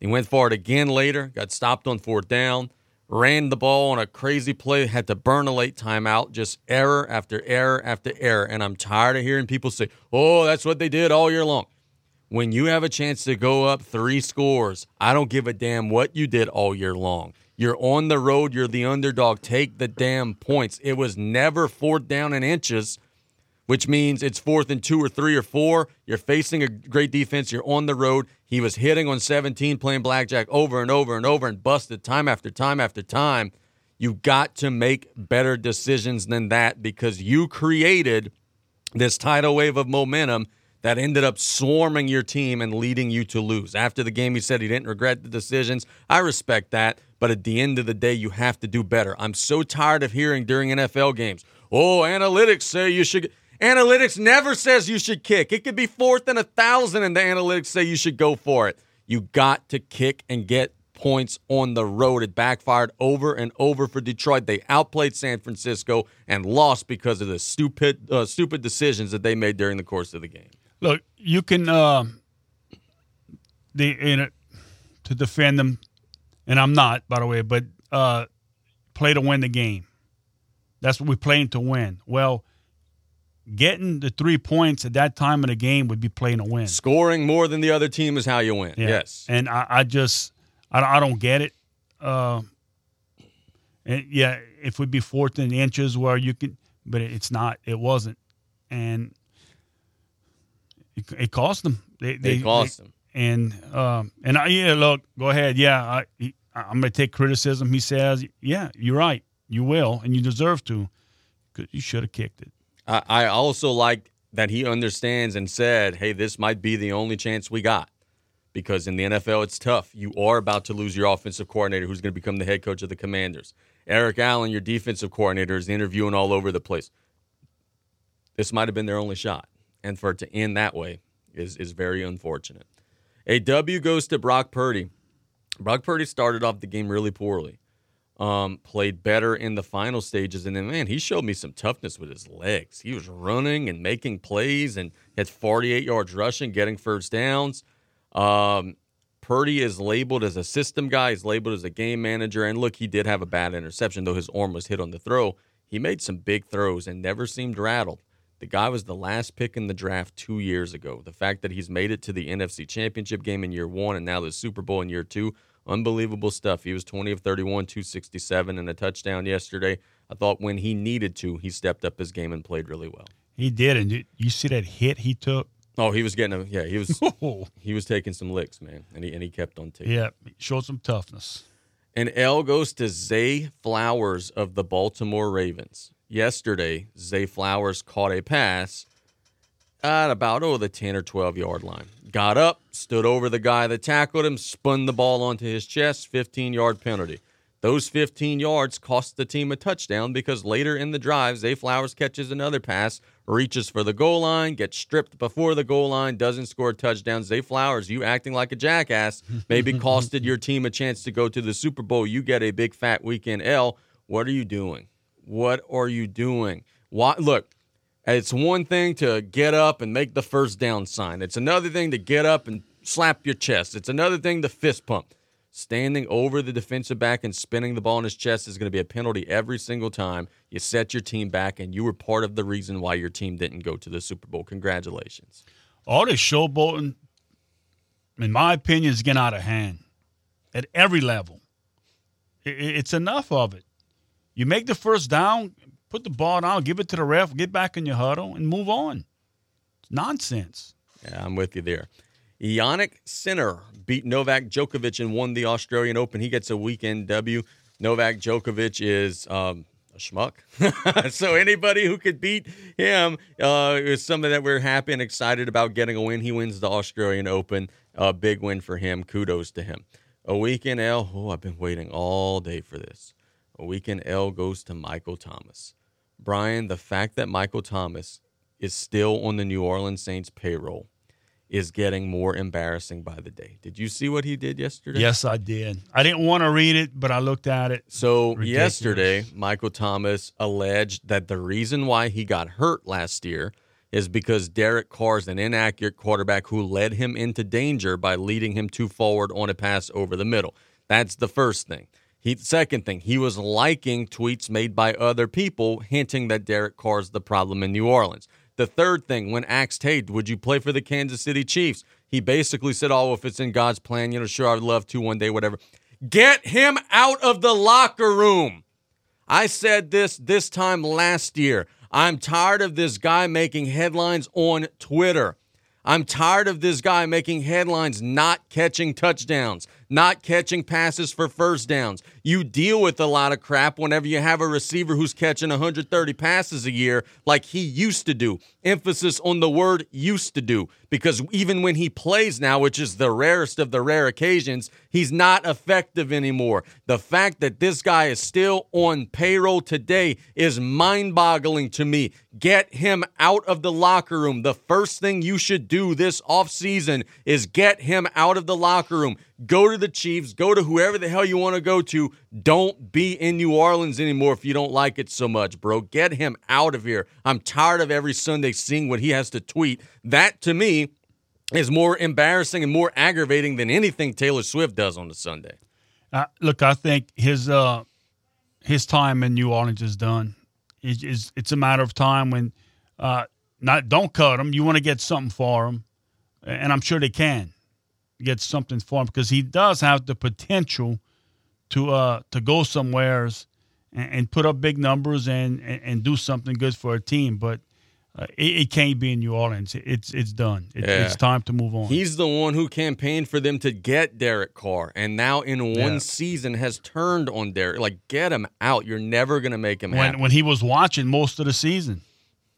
They went for it again later, got stopped on fourth down, ran the ball on a crazy play, had to burn a late timeout, just error after error after error. And I'm tired of hearing people say, oh, that's what they did all year long. When you have a chance to go up three scores, I don't give a damn what you did all year long. You're on the road. You're the underdog. Take the damn points. It was never fourth down in inches, which means it's fourth and two or three or four. You're facing a great defense. You're on the road. He was hitting on 17, playing blackjack over and over and over and busted time after time after time. You got to make better decisions than that because you created this tidal wave of momentum that ended up swarming your team and leading you to lose. After the game, he said he didn't regret the decisions. I respect that, but at the end of the day, you have to do better. I'm so tired of hearing during NFL games, oh, analytics say you should. Analytics never says you should kick. It could be fourth and a thousand, and the analytics say you should go for it. You got to kick and get points on the road. It backfired over and over for Detroit. They outplayed San Francisco and lost because of the stupid, uh, stupid decisions that they made during the course of the game. Look, you can uh, the in it to defend them, and I'm not, by the way, but uh, play to win the game. That's what we're playing to win. Well, getting the three points at that time of the game would be playing to win. Scoring more than the other team is how you win. Yeah. Yes. And I, I just, I, don't- I don't get it. Uh, and yeah, if we'd be fourth in inches where you can, but it's not. It wasn't, and it, it cost them. They, They cost them. And um, and I, yeah, look, go ahead. Yeah, I, he, I'm going to take criticism. He says, yeah, you're right. You will, and you deserve to, because you should have kicked it. I, I also like that he understands and said, hey, this might be the only chance we got. Because in the NFL, it's tough. You are about to lose your offensive coordinator who's going to become the head coach of the Commanders. Aaron Glenn, your defensive coordinator, is interviewing all over the place. This might have been their only shot. And for it to end that way is, is very unfortunate. A W goes to Brock Purdy. Brock Purdy started off the game really poorly. Um, played better in the final stages, and then man, he showed me some toughness with his legs. He was running and making plays, and had 48 yards rushing, getting first downs. Um, Purdy is labeled as a system guy. He's labeled as a game manager, and look, he did have a bad interception, though his arm was hit on the throw. He made some big throws and never seemed rattled. The guy was the last pick in the draft two years ago. The fact that he's made it to the NFC Championship game in year one and now the Super Bowl in year two, unbelievable stuff. He was 20 of 31, 267, and a touchdown yesterday. I thought when he needed to, he stepped up his game and played really well. He did, and you- you see that hit he took. Oh, he was getting a yeah. He was he was taking some licks, man, and he and he kept on taking. Yeah, showed some toughness. And L goes to Zay Flowers of the Baltimore Ravens. Yesterday, Zay Flowers caught a pass at about oh the 10 or 12 yard line. Got up, stood over the guy that tackled him, spun the ball onto his chest, 15 yard penalty. Those 15 yards cost the team a touchdown because later in the drive, Zay Flowers catches another pass, reaches for the goal line, gets stripped before the goal line, doesn't score a touchdown. Zay Flowers, you acting like a jackass, maybe costed your team a chance to go to the Super Bowl. You get a big fat weekend L. What are you doing? What are you doing? Why, look, it's one thing to get up and make the first down sign. It's another thing to get up and slap your chest. It's another thing to fist pump. Standing over the defensive back and spinning the ball in his chest is going to be a penalty every single time. You set your team back, and you were part of the reason why your team didn't go to the Super Bowl. Congratulations. All this showboating, in my opinion, is getting out of hand at every level. It's enough of it. You make the first down, put the ball down, give it to the ref, get back in your huddle, and move on. It's nonsense. Yeah, I'm with you there. Jannik Sinner beat Novak Djokovic and won the Australian Open. He gets a weekend W. Novak Djokovic is um, a schmuck. so anybody who could beat him uh, is something that we're happy and excited about getting a win. He wins the Australian Open. A big win for him. Kudos to him. A weekend L. Oh, I've been waiting all day for this. A weekend L goes to Michael Thomas. Brian, the fact that Michael Thomas is still on the New Orleans Saints payroll is getting more embarrassing by the day. Did you see what he did yesterday? Yes, I did. I didn't want to read it, but I looked at it. So Ridiculous. yesterday, Michael Thomas alleged that the reason why he got hurt last year is because Derek Carr is an inaccurate quarterback who led him into danger by leading him too forward on a pass over the middle. That's the first thing. He second thing, he was liking tweets made by other people hinting that Derek Carr's the problem in New Orleans. The third thing, when asked, "Hey, would you play for the Kansas City Chiefs?" He basically said, "Oh, if it's in God's plan, you know, sure, I'd love to one day, whatever." Get him out of the locker room. I said this this time last year. I'm tired of this guy making headlines on Twitter. I'm tired of this guy making headlines not catching touchdowns, not catching passes for first downs. You deal with a lot of crap whenever you have a receiver who's catching 130 passes a year like he used to do. Emphasis on the word used to do because even when he plays now, which is the rarest of the rare occasions, he's not effective anymore. The fact that this guy is still on payroll today is mind boggling to me. Get him out of the locker room. The first thing you should do this offseason is get him out of the locker room. Go to the Chiefs, go to whoever the hell you want to go to. Don't be in New Orleans anymore if you don't like it so much, bro. Get him out of here. I'm tired of every Sunday seeing what he has to tweet. That to me is more embarrassing and more aggravating than anything Taylor Swift does on the Sunday. Uh, look, I think his uh, his time in New Orleans is done. It's, it's a matter of time when uh, not don't cut him. You want to get something for him, and I'm sure they can get something for him because he does have the potential to uh to go somewheres and, and put up big numbers and, and, and do something good for a team. But uh, it, it, can't be in New Orleans. It's it's done. It, yeah. It's time to move on. He's the one who campaigned for them to get Derek Carr, and now in one yeah. season has turned on Derek. Like, get him out. You're never gonna make him when when he was watching most of the season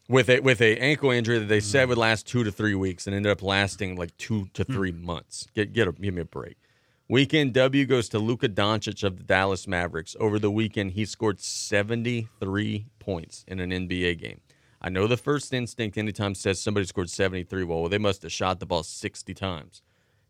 with a with a ankle injury that they said would last two to three weeks and ended up lasting like two to hmm. three months. Get get a, give me a break. Weekend W goes to Luka Doncic of the Dallas Mavericks. Over the weekend, he scored 73 points in an NBA game. I know the first instinct anytime says somebody scored 73. Well, they must have shot the ball 60 times.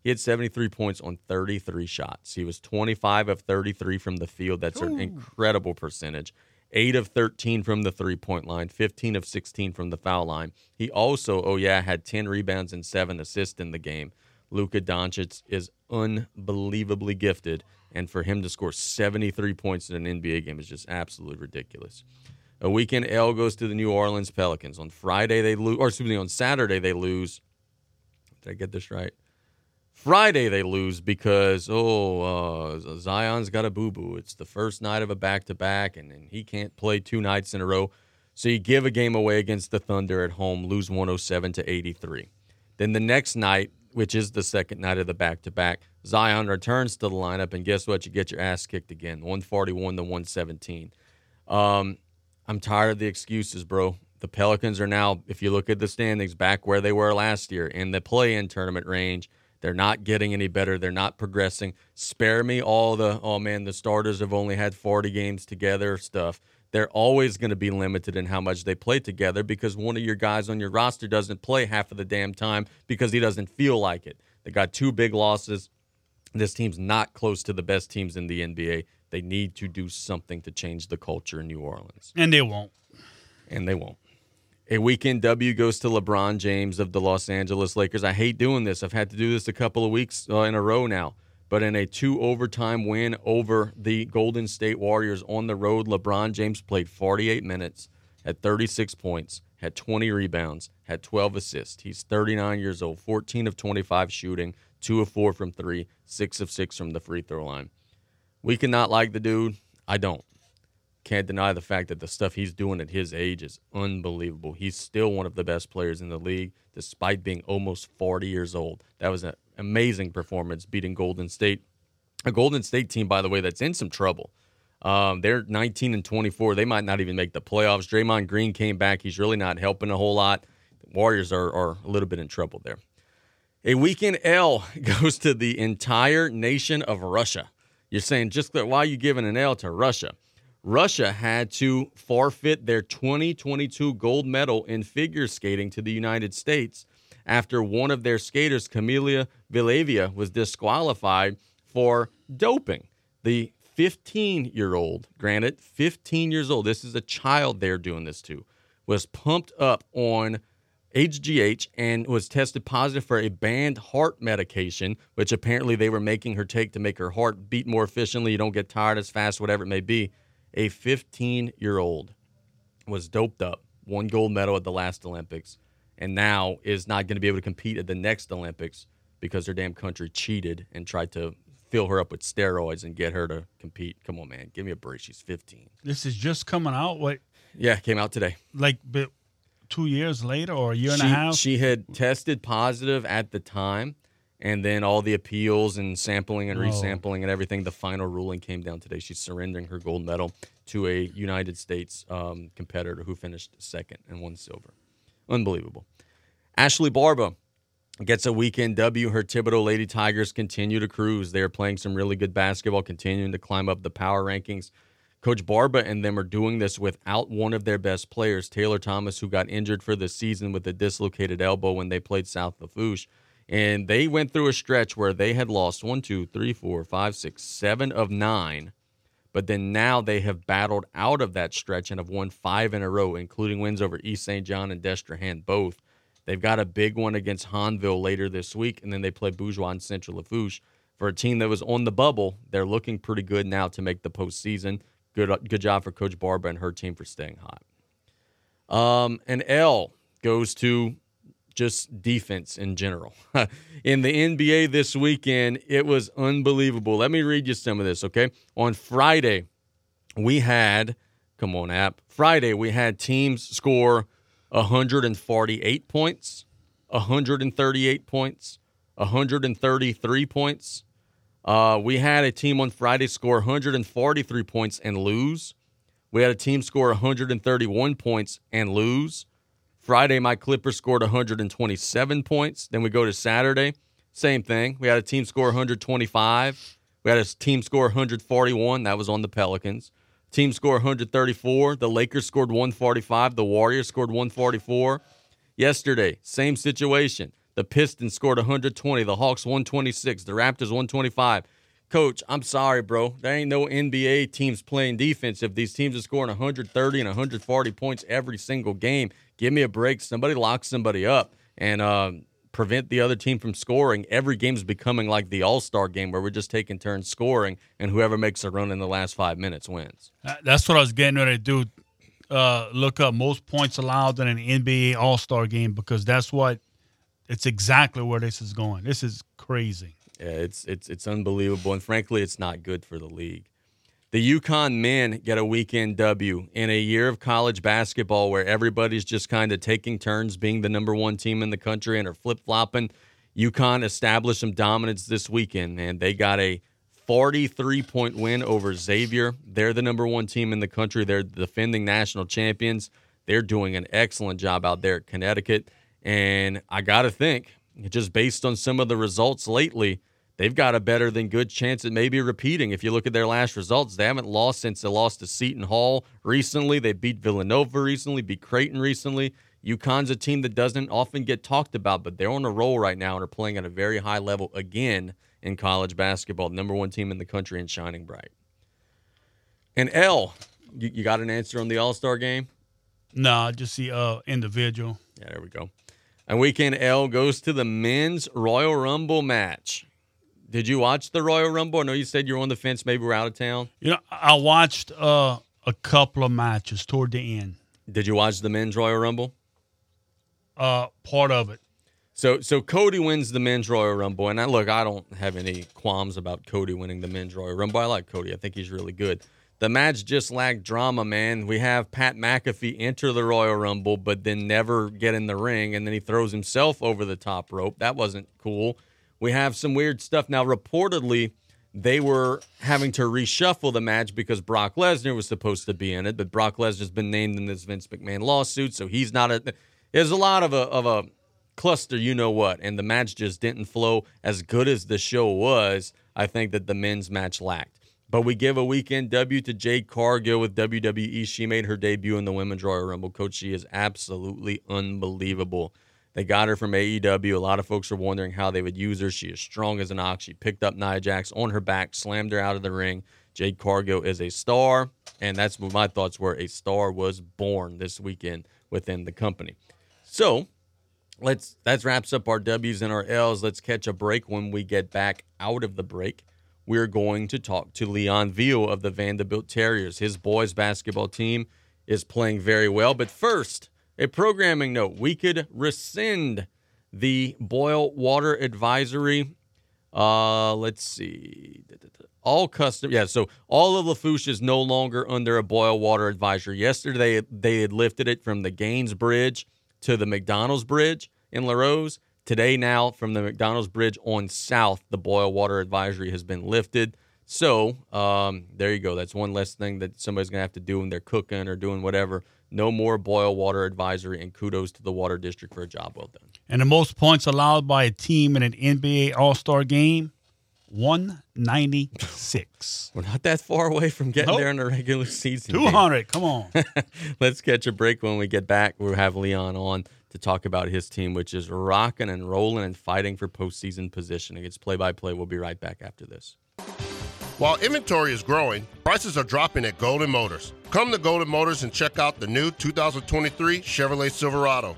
He had 73 points on 33 shots. He was 25 of 33 from the field. That's Ooh. an incredible percentage. 8 of 13 from the three point line, 15 of 16 from the foul line. He also, oh yeah, had 10 rebounds and 7 assists in the game. Luka Doncic is unbelievably gifted, and for him to score 73 points in an NBA game is just absolutely ridiculous. A weekend L goes to the New Orleans Pelicans. On Friday they lose, or excuse me, on Saturday they lose. Did I get this right? Friday they lose because oh uh, Zion's got a boo boo. It's the first night of a back to back, and he can't play two nights in a row. So you give a game away against the Thunder at home, lose 107 to 83. Then the next night, which is the second night of the back to back, Zion returns to the lineup, and guess what? You get your ass kicked again, 141 to 117. Um, I'm tired of the excuses, bro. The Pelicans are now, if you look at the standings, back where they were last year in the play-in tournament range they're not getting any better. They're not progressing. Spare me all the, oh man, the starters have only had 40 games together stuff. They're always going to be limited in how much they play together because one of your guys on your roster doesn't play half of the damn time because he doesn't feel like it. They got two big losses. This team's not close to the best teams in the NBA. They need to do something to change the culture in New Orleans. And they won't. And they won't. A weekend W goes to LeBron James of the Los Angeles Lakers. I hate doing this. I've had to do this a couple of weeks uh, in a row now. But in a two overtime win over the Golden State Warriors on the road, LeBron James played 48 minutes, had 36 points, had 20 rebounds, had 12 assists. He's 39 years old, 14 of 25 shooting, 2 of 4 from 3, 6 of 6 from the free throw line. We cannot like the dude. I don't can't deny the fact that the stuff he's doing at his age is unbelievable. He's still one of the best players in the league, despite being almost 40 years old. That was an amazing performance, beating Golden State. A Golden State team, by the way, that's in some trouble. Um, they're 19 and 24. They might not even make the playoffs. Draymond Green came back. He's really not helping a whole lot. The Warriors are, are a little bit in trouble there. A weekend L goes to the entire nation of Russia. You're saying just why are you giving an L to Russia? Russia had to forfeit their 2022 gold medal in figure skating to the United States after one of their skaters, Kamila Valieva, was disqualified for doping. The 15 year old, granted, 15 years old, this is a child they're doing this to, was pumped up on HGH and was tested positive for a banned heart medication, which apparently they were making her take to make her heart beat more efficiently. You don't get tired as fast, whatever it may be a 15 year old was doped up, won gold medal at the last Olympics, and now is not going to be able to compete at the next Olympics because their damn country cheated and tried to fill her up with steroids and get her to compete. Come on, man, give me a break. She's 15. This is just coming out. What? Yeah, came out today. Like, but two years later or a year she, and a half. She had tested positive at the time And then all the appeals and sampling and Oh. resampling and everything, the final ruling came down today. She's surrendering her gold medal to a United States um, competitor who finished second and won silver. Unbelievable. Ashley Barba gets a weekend W. Her Thibodaux Lady Tigers continue to cruise. They are playing some really good basketball, continuing to climb up the power rankings. Coach Barba and them are doing this without one of their best players, Taylor Thomas, who got injured for the season with a dislocated elbow when they played South Lafourche. And they went through a stretch where they had lost one, two, three, four, five, six, seven of nine. But then now they have battled out of that stretch and have won five in a row, including wins over East St. John and Destrehan both. They've got a big one against Hahnville later this week, and then they play Bourgeois and Central Lafourche. For a team that was on the bubble, they're looking pretty good now to make the postseason. Good, good job for Coach Barba and her team for staying hot. Um, an L goes to just defense in general. in the NBA this weekend, it was unbelievable. Let me read you some of this, okay? On Friday, we had, come on, app. Friday, we had teams score 148 points, 138 points, 133 points. Uh, we had a team on Friday score 143 points and lose. We had a team score 131 points and lose. Friday, my Clippers scored 127 points. Then we go to Saturday, same thing. We had a team score 125. We had a team score 141. That was on the Pelicans. Team score 134. The Lakers scored 145. The Warriors scored 144. Yesterday, same situation. The Pistons scored 120. The Hawks 126. The Raptors 125. Coach, I'm sorry, bro. There ain't no NBA teams playing defense. If these teams are scoring 130 and 140 points every single game, give me a break. Somebody lock somebody up and um, prevent the other team from scoring. Every game's becoming like the All Star game where we're just taking turns scoring, and whoever makes a run in the last five minutes wins. Uh, That's what I was getting ready to do. Uh, look up most points allowed in an NBA All Star game because that's what it's exactly where this is going. This is crazy. Yeah, it's it's it's unbelievable, and frankly, it's not good for the league. The UConn men get a weekend W in a year of college basketball where everybody's just kind of taking turns being the number one team in the country and are flip flopping. UConn established some dominance this weekend, and they got a 43 point win over Xavier. They're the number one team in the country. They're defending national champions. They're doing an excellent job out there at Connecticut. And I got to think, just based on some of the results lately, they've got a better than good chance at maybe repeating. If you look at their last results, they haven't lost since they lost to Seton Hall recently. They beat Villanova recently, beat Creighton recently. UConn's a team that doesn't often get talked about, but they're on a roll right now and are playing at a very high level again in college basketball. Number one team in the country and shining bright. And L, you, you got an answer on the All Star game? No, just the uh, individual. Yeah, there we go. And weekend L goes to the men's Royal Rumble match. Did you watch the Royal Rumble? I know you said you were on the fence, maybe we're out of town. You know, I watched uh, a couple of matches toward the end. Did you watch the men's Royal Rumble? Uh, part of it. So so Cody wins the men's Royal Rumble, and I look, I don't have any qualms about Cody winning the men's Royal Rumble. I like Cody. I think he's really good. The match just lacked drama, man. We have Pat McAfee enter the Royal Rumble, but then never get in the ring, and then he throws himself over the top rope. That wasn't cool. We have some weird stuff now. Reportedly, they were having to reshuffle the match because Brock Lesnar was supposed to be in it, but Brock Lesnar's been named in this Vince McMahon lawsuit, so he's not a. There's a lot of a of a cluster, you know what, and the match just didn't flow as good as the show was. I think that the men's match lacked. But we give a weekend W to Jade Cargill with WWE. She made her debut in the Women's Royal Rumble. Coach, she is absolutely unbelievable. They got her from AEW. A lot of folks are wondering how they would use her. She is strong as an ox. She picked up Nia Jax on her back, slammed her out of the ring. Jade Cargill is a star, and that's what my thoughts were. A star was born this weekend within the company. So let's that wraps up our W's and our L's. Let's catch a break. When we get back out of the break, we're going to talk to Leon Veal of the Vandebilt Terriers. His boys basketball team is playing very well. But first, a programming note. We could rescind the boil water advisory. Uh, let's see. All custom, yeah. So all of Lafourche is no longer under a boil water advisory. Yesterday, they had lifted it from the Gaines Bridge to the McDonald's Bridge in Larose. Today, now from the McDonald's Bridge on south, the boil water advisory has been lifted. So um, there you go. That's one less thing that somebody's gonna have to do when they're cooking or doing whatever. No more boil water advisory, and kudos to the water district for a job well done. And the most points allowed by a team in an NBA All Star game, 196. We're not that far away from getting Nope. there in the regular season. game. 200. Come on. Let's catch a break when we get back. We'll have Leon on to talk about his team, which is rocking and rolling and fighting for postseason positioning. It's play by play. We'll be right back after this. While inventory is growing, prices are dropping at Golden Motors. Come to Golden Motors and check out the new 2023 Chevrolet Silverado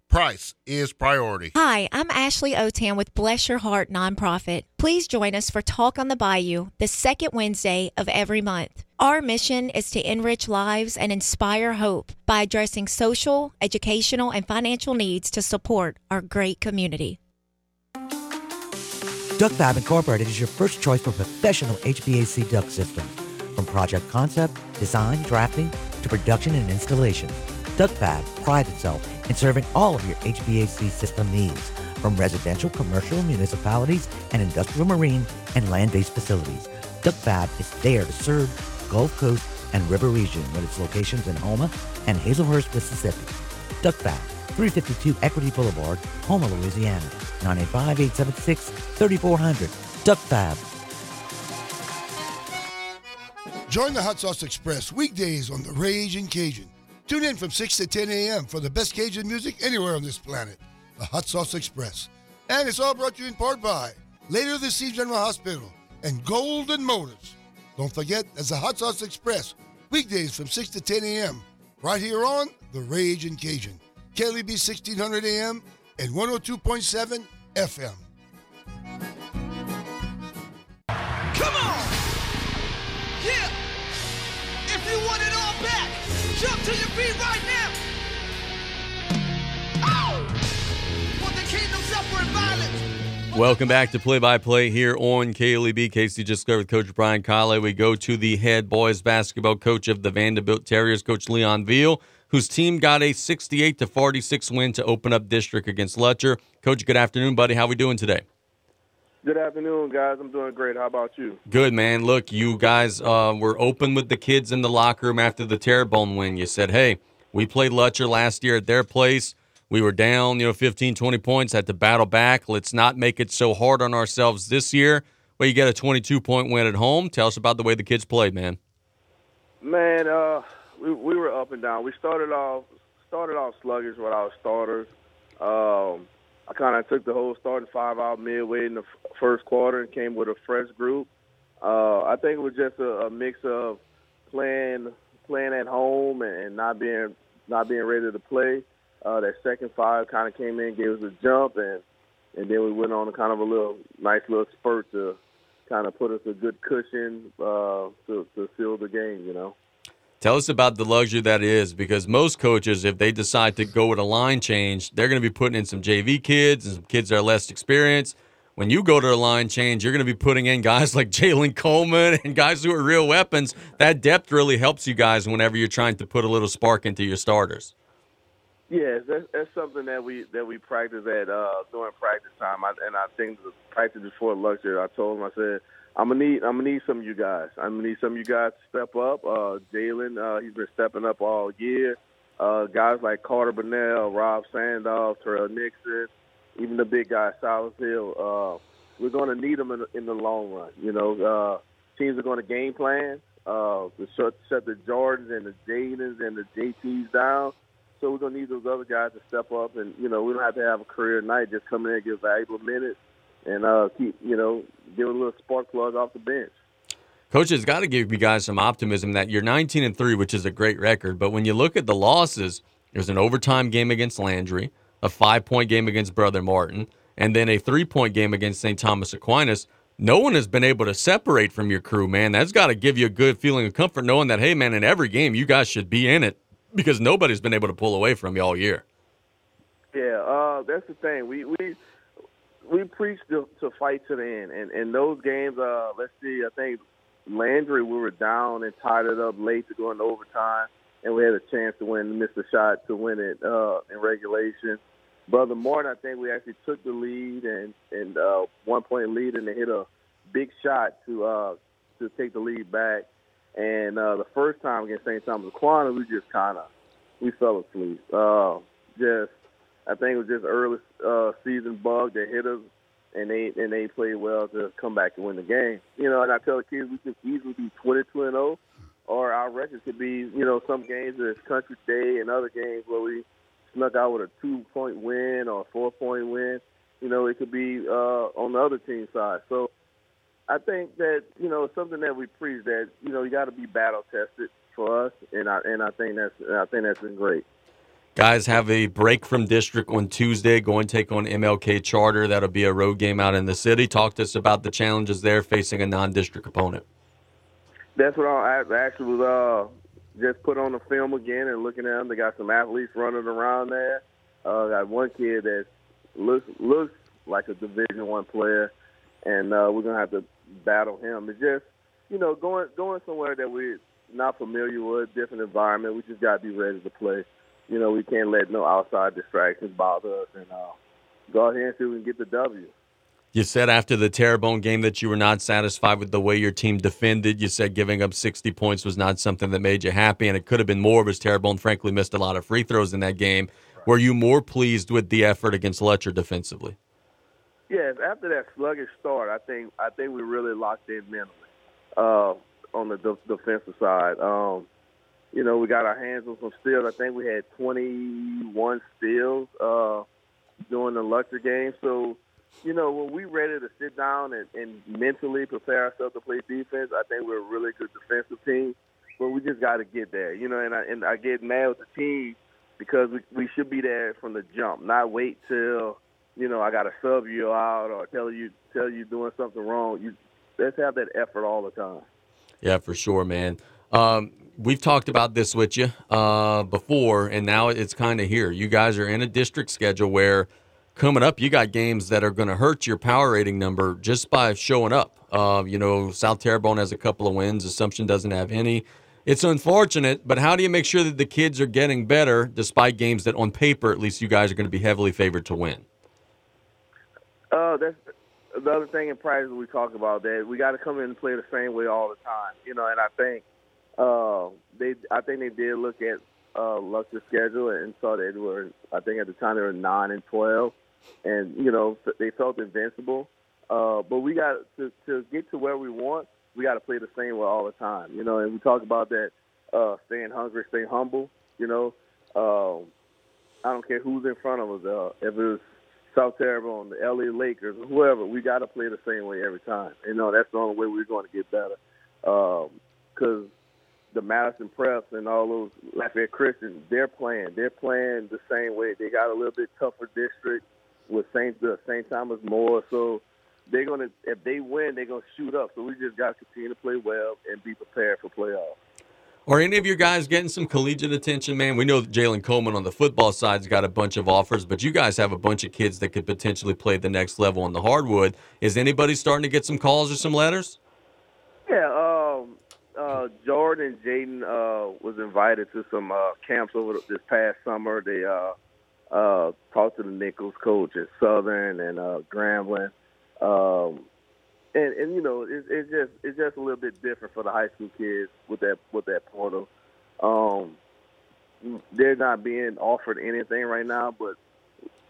Price is priority. Hi, I'm Ashley Otan with Bless Your Heart Nonprofit. Please join us for Talk on the Bayou, the second Wednesday of every month. Our mission is to enrich lives and inspire hope by addressing social, educational, and financial needs to support our great community. Duck Fab Incorporated is your first choice for professional HVAC duct systems. From project concept, design, drafting, to production and installation. Duck Fab prides itself in serving all of your HVAC system needs, from residential, commercial, municipalities, and industrial marine and land-based facilities. Duck Fab is there to serve Gulf Coast and River region with its locations in Houma and Hazlehurst, Mississippi. Duck Fab, 352 Equity Boulevard, Houma, Louisiana, 985-876-3400. Duck Fab. Join the Hot Sauce Express weekdays on the Raging Cajun. Tune in from 6 to 10 a.m. for the best Cajun music anywhere on this planet. The Hot Sauce Express. And it's all brought to you in part by Lady of the Sea General Hospital and Golden Motors. Don't forget, there's the Hot Sauce Express weekdays from 6 to 10 a.m. right here on the Raging Cajun. KLEB 1600 AM and 102.7 FM. Jump to your feet right now! Oh! Welcome back to Play by Play here on KLEB. Casey just with Coach Brian Callais. We go to the head boys basketball coach of the Vandebilt Terriers, Coach Leon Veal, whose team got a 68 to 46 win to open up district against Lutcher. Coach, good afternoon, buddy. How we doing today? Good afternoon, guys. I'm doing great. How about you? Good, man. Look, you guys uh, were open with the kids in the locker room after the Terrebonne win. You said, hey, we played Lutcher last year at their place. We were down, you know, 15, 20 points, had to battle back. Let's not make it so hard on ourselves this year. Well, you get a 22 point win at home. Tell us about the way the kids played, man. Man, uh, we we were up and down. We started off started off sluggish with our starters. Um, I kind of took the whole starting five out midway in the f- first quarter and came with a fresh group. Uh, I think it was just a, a mix of playing playing at home and, and not being not being ready to play. Uh, that second five kind of came in, gave us a jump, and and then we went on a kind of a little nice little spurt to kind of put us a good cushion uh, to to seal the game. You know. Tell us about the luxury that is because most coaches, if they decide to go with a line change, they're going to be putting in some JV kids and some kids that are less experienced. When you go to a line change, you're going to be putting in guys like Jalen Coleman and guys who are real weapons. That depth really helps you guys whenever you're trying to put a little spark into your starters. Yes, that's, that's something that we that we practice at uh, during practice time. I, and I think the practice before luxury, I told him I said I'm gonna need I'm gonna need some of you guys. I'm gonna need some of you guys to step up. Uh, Jalen, uh, he's been stepping up all year. Uh, guys like Carter Burnell, Rob Sandoff, Terrell Nixon, even the big guy Silas Hill. Uh, we're gonna need them in, the- in the long run. You know, uh, teams are gonna game plan uh, to shut, shut the Jordans and the Jadens and the JTs down. So we're gonna need those other guys to step up, and you know we don't have to have a career night. Just come in and give valuable minutes, and uh, keep you know give a little spark plug off the bench. Coach has got to give you guys some optimism that you're 19 and 3, which is a great record. But when you look at the losses, there's an overtime game against Landry, a five point game against Brother Martin, and then a three point game against St. Thomas Aquinas. no one has been able to separate from your crew, man. That's got to give you a good feeling of comfort knowing that, hey, man, in every game, you guys should be in it because nobody's been able to pull away from you all year. Yeah, uh, that's the thing. We we we preach to, to fight to the end, and and those games. Uh, let's see. I think Landry, we were down and tied it up late to go into overtime, and we had a chance to win, missed a shot to win it uh, in regulation. Brother Martin, I think we actually took the lead and and uh, one point lead, and they hit a big shot to uh, to take the lead back. And uh, the first time against St. Thomas Aquinas, we just kind of we fell asleep. Uh, just I think it was just early uh, season bug that hit us, and they and they played well to come back and win the game. You know, and I tell the kids we could easily be twenty two and zero, or our record could be you know some games it's Country Day and other games where we snuck out with a two point win or a four point win. You know, it could be uh, on the other team side. So I think that you know something that we preach that you know you got to be battle tested for us, and I and I think that's I think that's been great. Guys have a break from district on Tuesday, going to take on MLK Charter. That'll be a road game out in the city. Talk to us about the challenges there facing a non district opponent. That's what I actually was uh, just put on the film again and looking at them. They got some athletes running around there. Uh, got one kid that looks looks like a Division One player, and uh, we're gonna have to battle him. It's just you know going going somewhere that we're not familiar with, different environment. We just got to be ready to play you know, we can't let no outside distractions bother us and uh, go out here and see if we can get the W. You said after the Terrebonne game that you were not satisfied with the way your team defended. You said giving up 60 points was not something that made you happy, and it could have been more because Terrebonne, frankly, missed a lot of free throws in that game. Were you more pleased with the effort against Lutcher defensively? Yes, after that sluggish start, I think I think we really locked in mentally uh, on the de- defensive side. Um, you know, we got our hands on some steals. I think we had 21 steals uh, during the Lutcher game. So, you know, when we ready to sit down and, and mentally prepare ourselves to play defense, I think we're a really good defensive team. But we just got to get there, you know. And I and I get mad with the team because we we should be there from the jump, not wait till you know I got to sub you out or tell you tell you doing something wrong. You let's have that effort all the time. Yeah, for sure, man. Um, we've talked about this with you uh, before, and now it's kind of here. You guys are in a district schedule where coming up, you got games that are going to hurt your power rating number just by showing up. Uh, you know, South Terrebonne has a couple of wins. Assumption doesn't have any. It's unfortunate, but how do you make sure that the kids are getting better despite games that, on paper, at least you guys are going to be heavily favored to win? Uh, that's the other thing in practice we talk about that we got to come in and play the same way all the time. You know, and I think uh, they, I think they did look at uh, Lutcher's schedule and saw that they were, I think at the time they were nine and twelve, and you know they felt invincible. Uh, but we got to to get to where we want. We got to play the same way all the time, you know. And we talk about that, uh, staying hungry, staying humble. You know, um, I don't care who's in front of us. Uh, if it's South Terrebonne, the LA Lakers, whoever, we got to play the same way every time. You know, that's the only way we're going to get better. Because um, the Madison Preps and all those Lafayette Christians, they're playing. They're playing the same way. They got a little bit tougher district with Saint the St. Thomas more. So they're gonna if they win, they're gonna shoot up. So we just got to continue to play well and be prepared for playoffs. Are any of your guys getting some collegiate attention, man? We know Jalen Coleman on the football side's got a bunch of offers, but you guys have a bunch of kids that could potentially play the next level on the hardwood. Is anybody starting to get some calls or some letters? Yeah, uh, Jordan and Jaden uh, was invited to some uh, camps over this past summer. They uh, uh, talked to the Nichols coach at Southern and uh, Grambling, um, and and you know it, it's just it's just a little bit different for the high school kids with that with that portal. Um, they're not being offered anything right now, but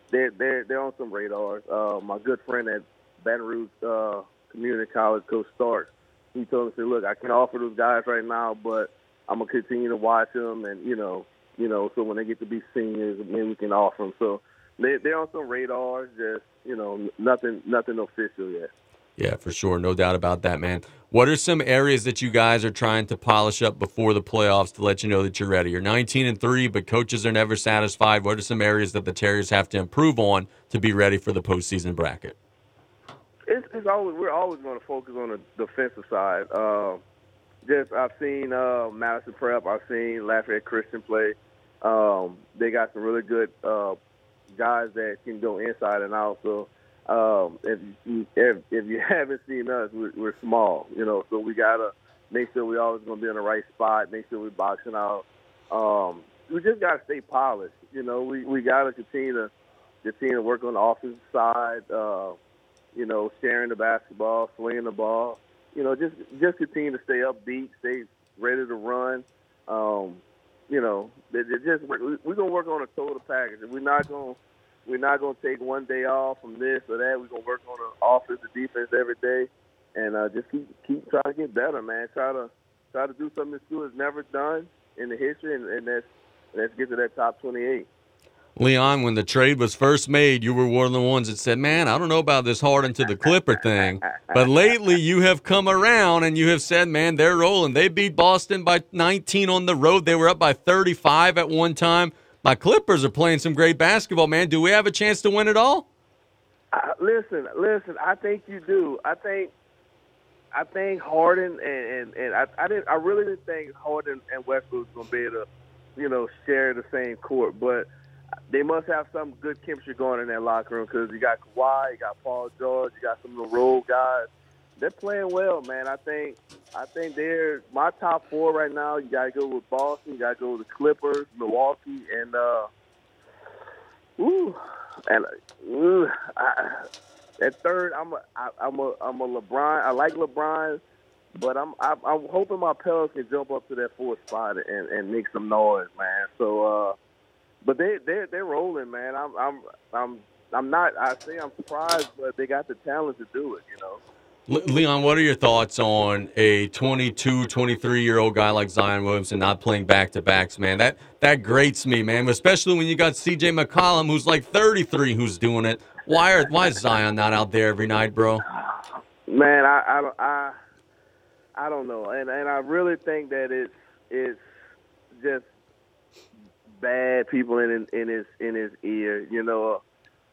they're they're they're on some radars. Uh, my good friend at Baton Rouge uh, Community College, Coach Stark, he told me, "Say, look, I can offer those guys right now, but I'm gonna continue to watch them, and you know, you know, so when they get to be seniors, then we can offer them." So they they're on some radars, just you know, nothing nothing official yet. Yeah, for sure, no doubt about that, man. What are some areas that you guys are trying to polish up before the playoffs to let you know that you're ready? You're 19 and three, but coaches are never satisfied. What are some areas that the Terriers have to improve on to be ready for the postseason bracket? It's, it's always we're always going to focus on the defensive side. Uh, just I've seen uh, Madison Prep, I've seen Lafayette Christian play. Um, they got some really good uh, guys that can go inside and out. So um, if, you, if if you haven't seen us, we're, we're small, you know. So we gotta make sure we're always gonna be in the right spot. Make sure we're boxing out. Um, we just gotta stay polished. You know, we we gotta continue to continue to work on the offensive side. Uh, you know, sharing the basketball, swinging the ball. You know, just just continue to stay upbeat, stay ready to run. Um, you know, it, it just we're, gonna work on a total package. We're not gonna we're not gonna take one day off from this or that. We're gonna work on the offense and defense every day, and uh, just keep keep trying to get better, man. Try to try to do something this school has never done in the history, and, and that's let's get to that top twenty eight. Leon, when the trade was first made, you were one of the ones that said, "Man, I don't know about this Harden to the Clipper thing." But lately, you have come around and you have said, "Man, they're rolling. They beat Boston by 19 on the road. They were up by 35 at one time. My Clippers are playing some great basketball, man. Do we have a chance to win it all?" Uh, listen, listen. I think you do. I think, I think Harden and and, and I, I didn't. I really didn't think Harden and Westbrook was gonna be able to, you know, share the same court. But they must have some good chemistry going in that locker room because you got Kawhi, you got Paul George, you got some of the role guys. They're playing well, man. I think I think they're my top four right now. You got to go with Boston, you got to go with the Clippers, Milwaukee, and uh, ooh, and ooh, I, at third, I'm a, I, I'm a I'm a LeBron. I like LeBron, but I'm I'm, I'm hoping my Pelicans can jump up to that fourth spot and, and make some noise, man. So. uh but they they they're rolling, man. I'm I'm I'm I'm not. I say I'm surprised, but they got the talent to do it. You know. Leon, what are your thoughts on a 22, 23 year old guy like Zion Williamson not playing back to backs, man? That that grates me, man. Especially when you got CJ McCollum, who's like 33, who's doing it. Why are why is Zion not out there every night, bro? Man, I I don't I, I don't know, and and I really think that it's it's just bad people in in his in his ear. You know,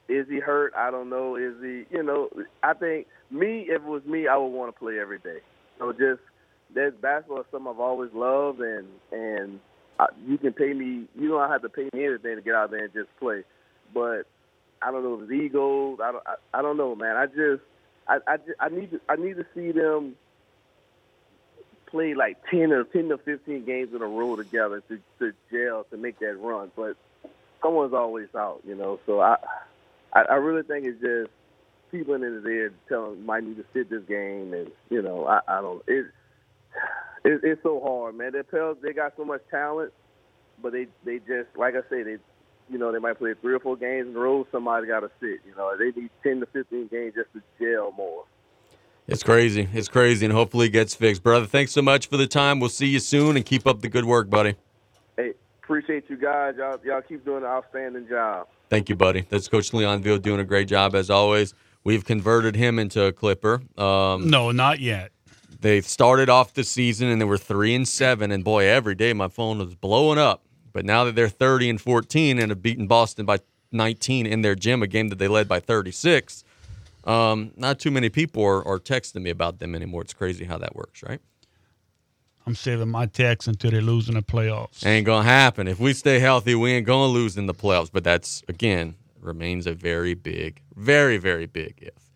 is he hurt? I don't know. Is he? You know, I think me. If it was me, I would want to play every day. So just that basketball is something I've always loved, and and I, you can pay me. You don't have to pay me anything to get out there and just play. But I don't know if it's ego. I don't. I, I don't know, man. I just I I, just, I need to I need to see them play like ten or ten to fifteen games in a row together to, to jail to make that run. But someone's always out, you know. So I I, I really think it's just people in his ear telling might need to sit this game, and you know I, I don't. It, it it's so hard, man. They Pels they got so much talent, but they they just like I say they. You know, they might play three or four games in a row. Somebody got to sit. You know, they need ten to fifteen games just to jail more. It's crazy. It's crazy, and hopefully it gets fixed. Brother, thanks so much for the time. We'll see you soon, and keep up the good work, buddy. Hey, appreciate you guys. Y'all, y'all keep doing an outstanding job. Thank you, buddy. That's Coach Leon Veal doing a great job as always. We've converted him into a Clipper. Um, no, not yet. They started off the season and they were three and seven, and boy, every day my phone was blowing up. But now that they're thirty and fourteen and have beaten Boston by nineteen in their gym, a game that they led by thirty-six, um, not too many people are, are texting me about them anymore. It's crazy how that works, right? I'm saving my text until they lose in the playoffs. Ain't gonna happen. If we stay healthy, we ain't gonna lose in the playoffs. But that's again remains a very big, very very big if.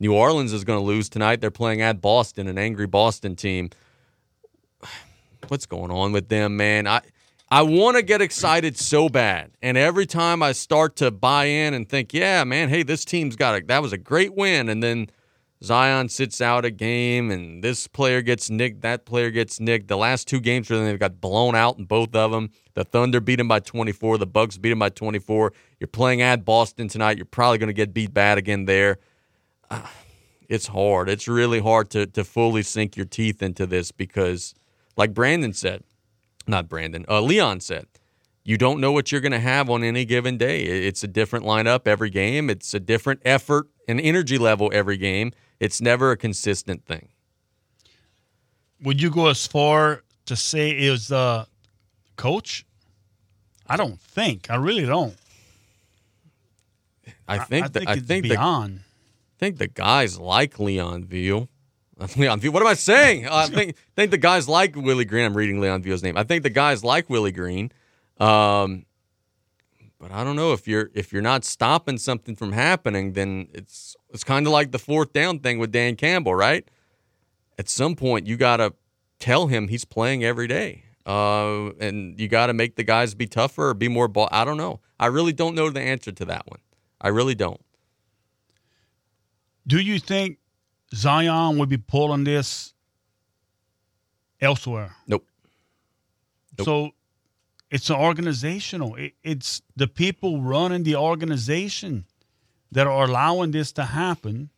New Orleans is gonna lose tonight. They're playing at Boston, an angry Boston team. What's going on with them, man? I I want to get excited so bad, and every time I start to buy in and think, yeah, man, hey, this team's got a that was a great win, and then Zion sits out a game, and this player gets nicked, that player gets nicked. The last two games them, they've got blown out in both of them. The Thunder beat them by 24. The Bucks beat them by 24. You're playing at Boston tonight. You're probably going to get beat bad again there. Uh, it's hard. It's really hard to to fully sink your teeth into this because, like Brandon said, not Brandon, uh, Leon said, you don't know what you're going to have on any given day. It's a different lineup every game. It's a different effort and energy level every game. It's never a consistent thing. Would you go as far to say it was the coach? I don't think. I really don't. I think I that think I it's think beyond. I think the guys like Leon Veal. Leon Veal. What am I saying? I think think the guys like Willie Green. I'm reading Leon Veal's name. I think the guys like Willie Green. Um, but I don't know if you're if you're not stopping something from happening, then it's it's kind of like the fourth down thing with Dan Campbell, right? At some point, you got to tell him he's playing every day, uh, and you got to make the guys be tougher or be more ball. I don't know. I really don't know the answer to that one. I really don't. Do you think Zion would be pulling this elsewhere? Nope. Nope. So it's an organizational. It, it's the people running the organization that are allowing this to happen.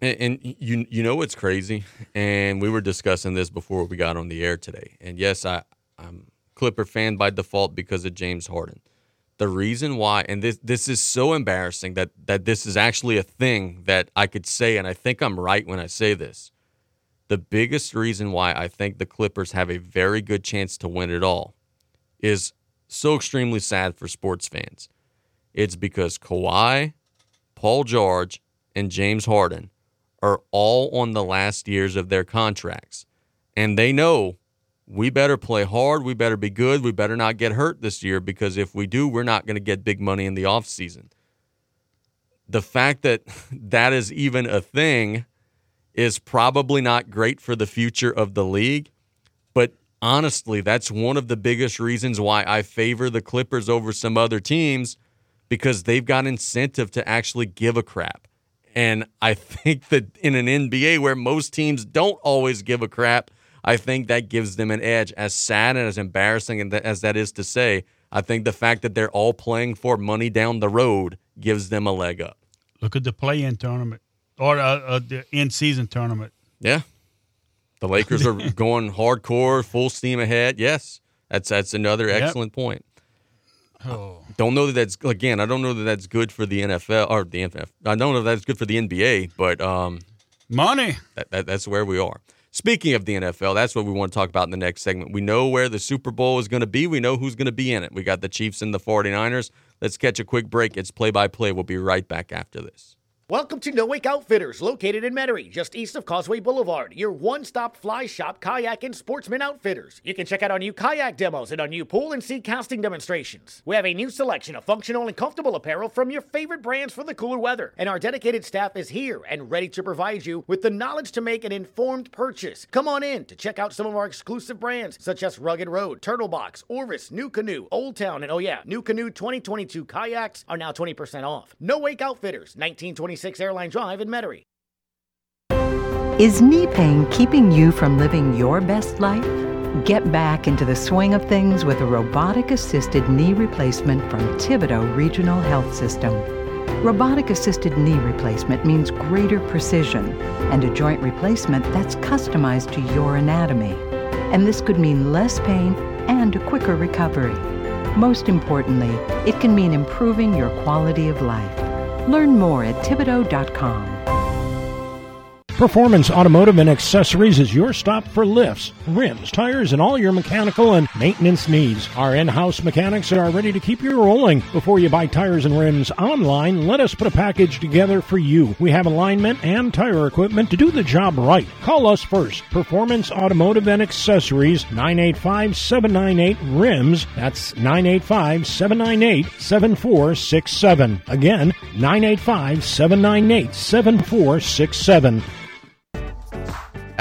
And, and you you know what's crazy, and we were discussing this before we got on the air today. And yes, I I'm Clipper fan by default because of James Harden. The reason why, and this this is so embarrassing that that this is actually a thing that I could say, and I think I'm right when I say this. The biggest reason why I think the Clippers have a very good chance to win it all is so extremely sad for sports fans. It's because Kawhi, Paul George, and James Harden are all on the last years of their contracts. And they know we better play hard, we better be good, we better not get hurt this year because if we do, we're not going to get big money in the offseason. The fact that that is even a thing is probably not great for the future of the league, but honestly, that's one of the biggest reasons why I favor the Clippers over some other teams because they've got incentive to actually give a crap. And I think that in an NBA where most teams don't always give a crap, I think that gives them an edge. As sad and as embarrassing as that is to say, I think the fact that they're all playing for money down the road gives them a leg up. Look at the play-in tournament or uh, uh, the in-season tournament. Yeah, the Lakers are going hardcore, full steam ahead. Yes, that's that's another Yep. excellent point. Oh. Don't know that that's again. I don't know that that's good for the NFL or the NFL. I don't know if that's good for the NBA, but um, money. That, that, that's where we are. Speaking of the NFL, that's what we want to talk about in the next segment. We know where the Super Bowl is going to be. We know who's going to be in it. We got the Chiefs and the 49ers. Let's catch a quick break. It's play by play. We'll be right back after this. Welcome to No Wake Outfitters, located in Metairie, just east of Causeway Boulevard. Your one-stop fly shop, kayak, and sportsman outfitters. You can check out our new kayak demos and our new pool and sea casting demonstrations. We have a new selection of functional and comfortable apparel from your favorite brands for the cooler weather. And our dedicated staff is here and ready to provide you with the knowledge to make an informed purchase. Come on in to check out some of our exclusive brands, such as Rugged Road, Turtle Box, Orvis, NuCanoe, Old Town, and oh yeah, NuCanoe 2022 kayaks are now 20% off. No Wake Outfitters, 1926 Airline Drive in Metairie. Is knee pain keeping you from living your best life? Get back into the swing of things with a robotic assisted knee replacement from Thibodaux Regional Health System. Robotic assisted knee replacement means greater precision and a joint replacement that's customized to your anatomy. And this could mean less pain and a quicker recovery. Most importantly, it can mean improving your quality of life. Learn more at Thibodaux.com. Performance Automotive and Accessories is your stop for lifts, rims, tires, and all your mechanical and maintenance needs. Our in-house mechanics are ready to keep you rolling. Before you buy tires and rims online, let us put a package together for you. We have alignment and tire equipment to do the job right. Call us first. Performance Automotive and Accessories, 985-798-RIMS. That's 985-798-7467. Again, 985-798-7467.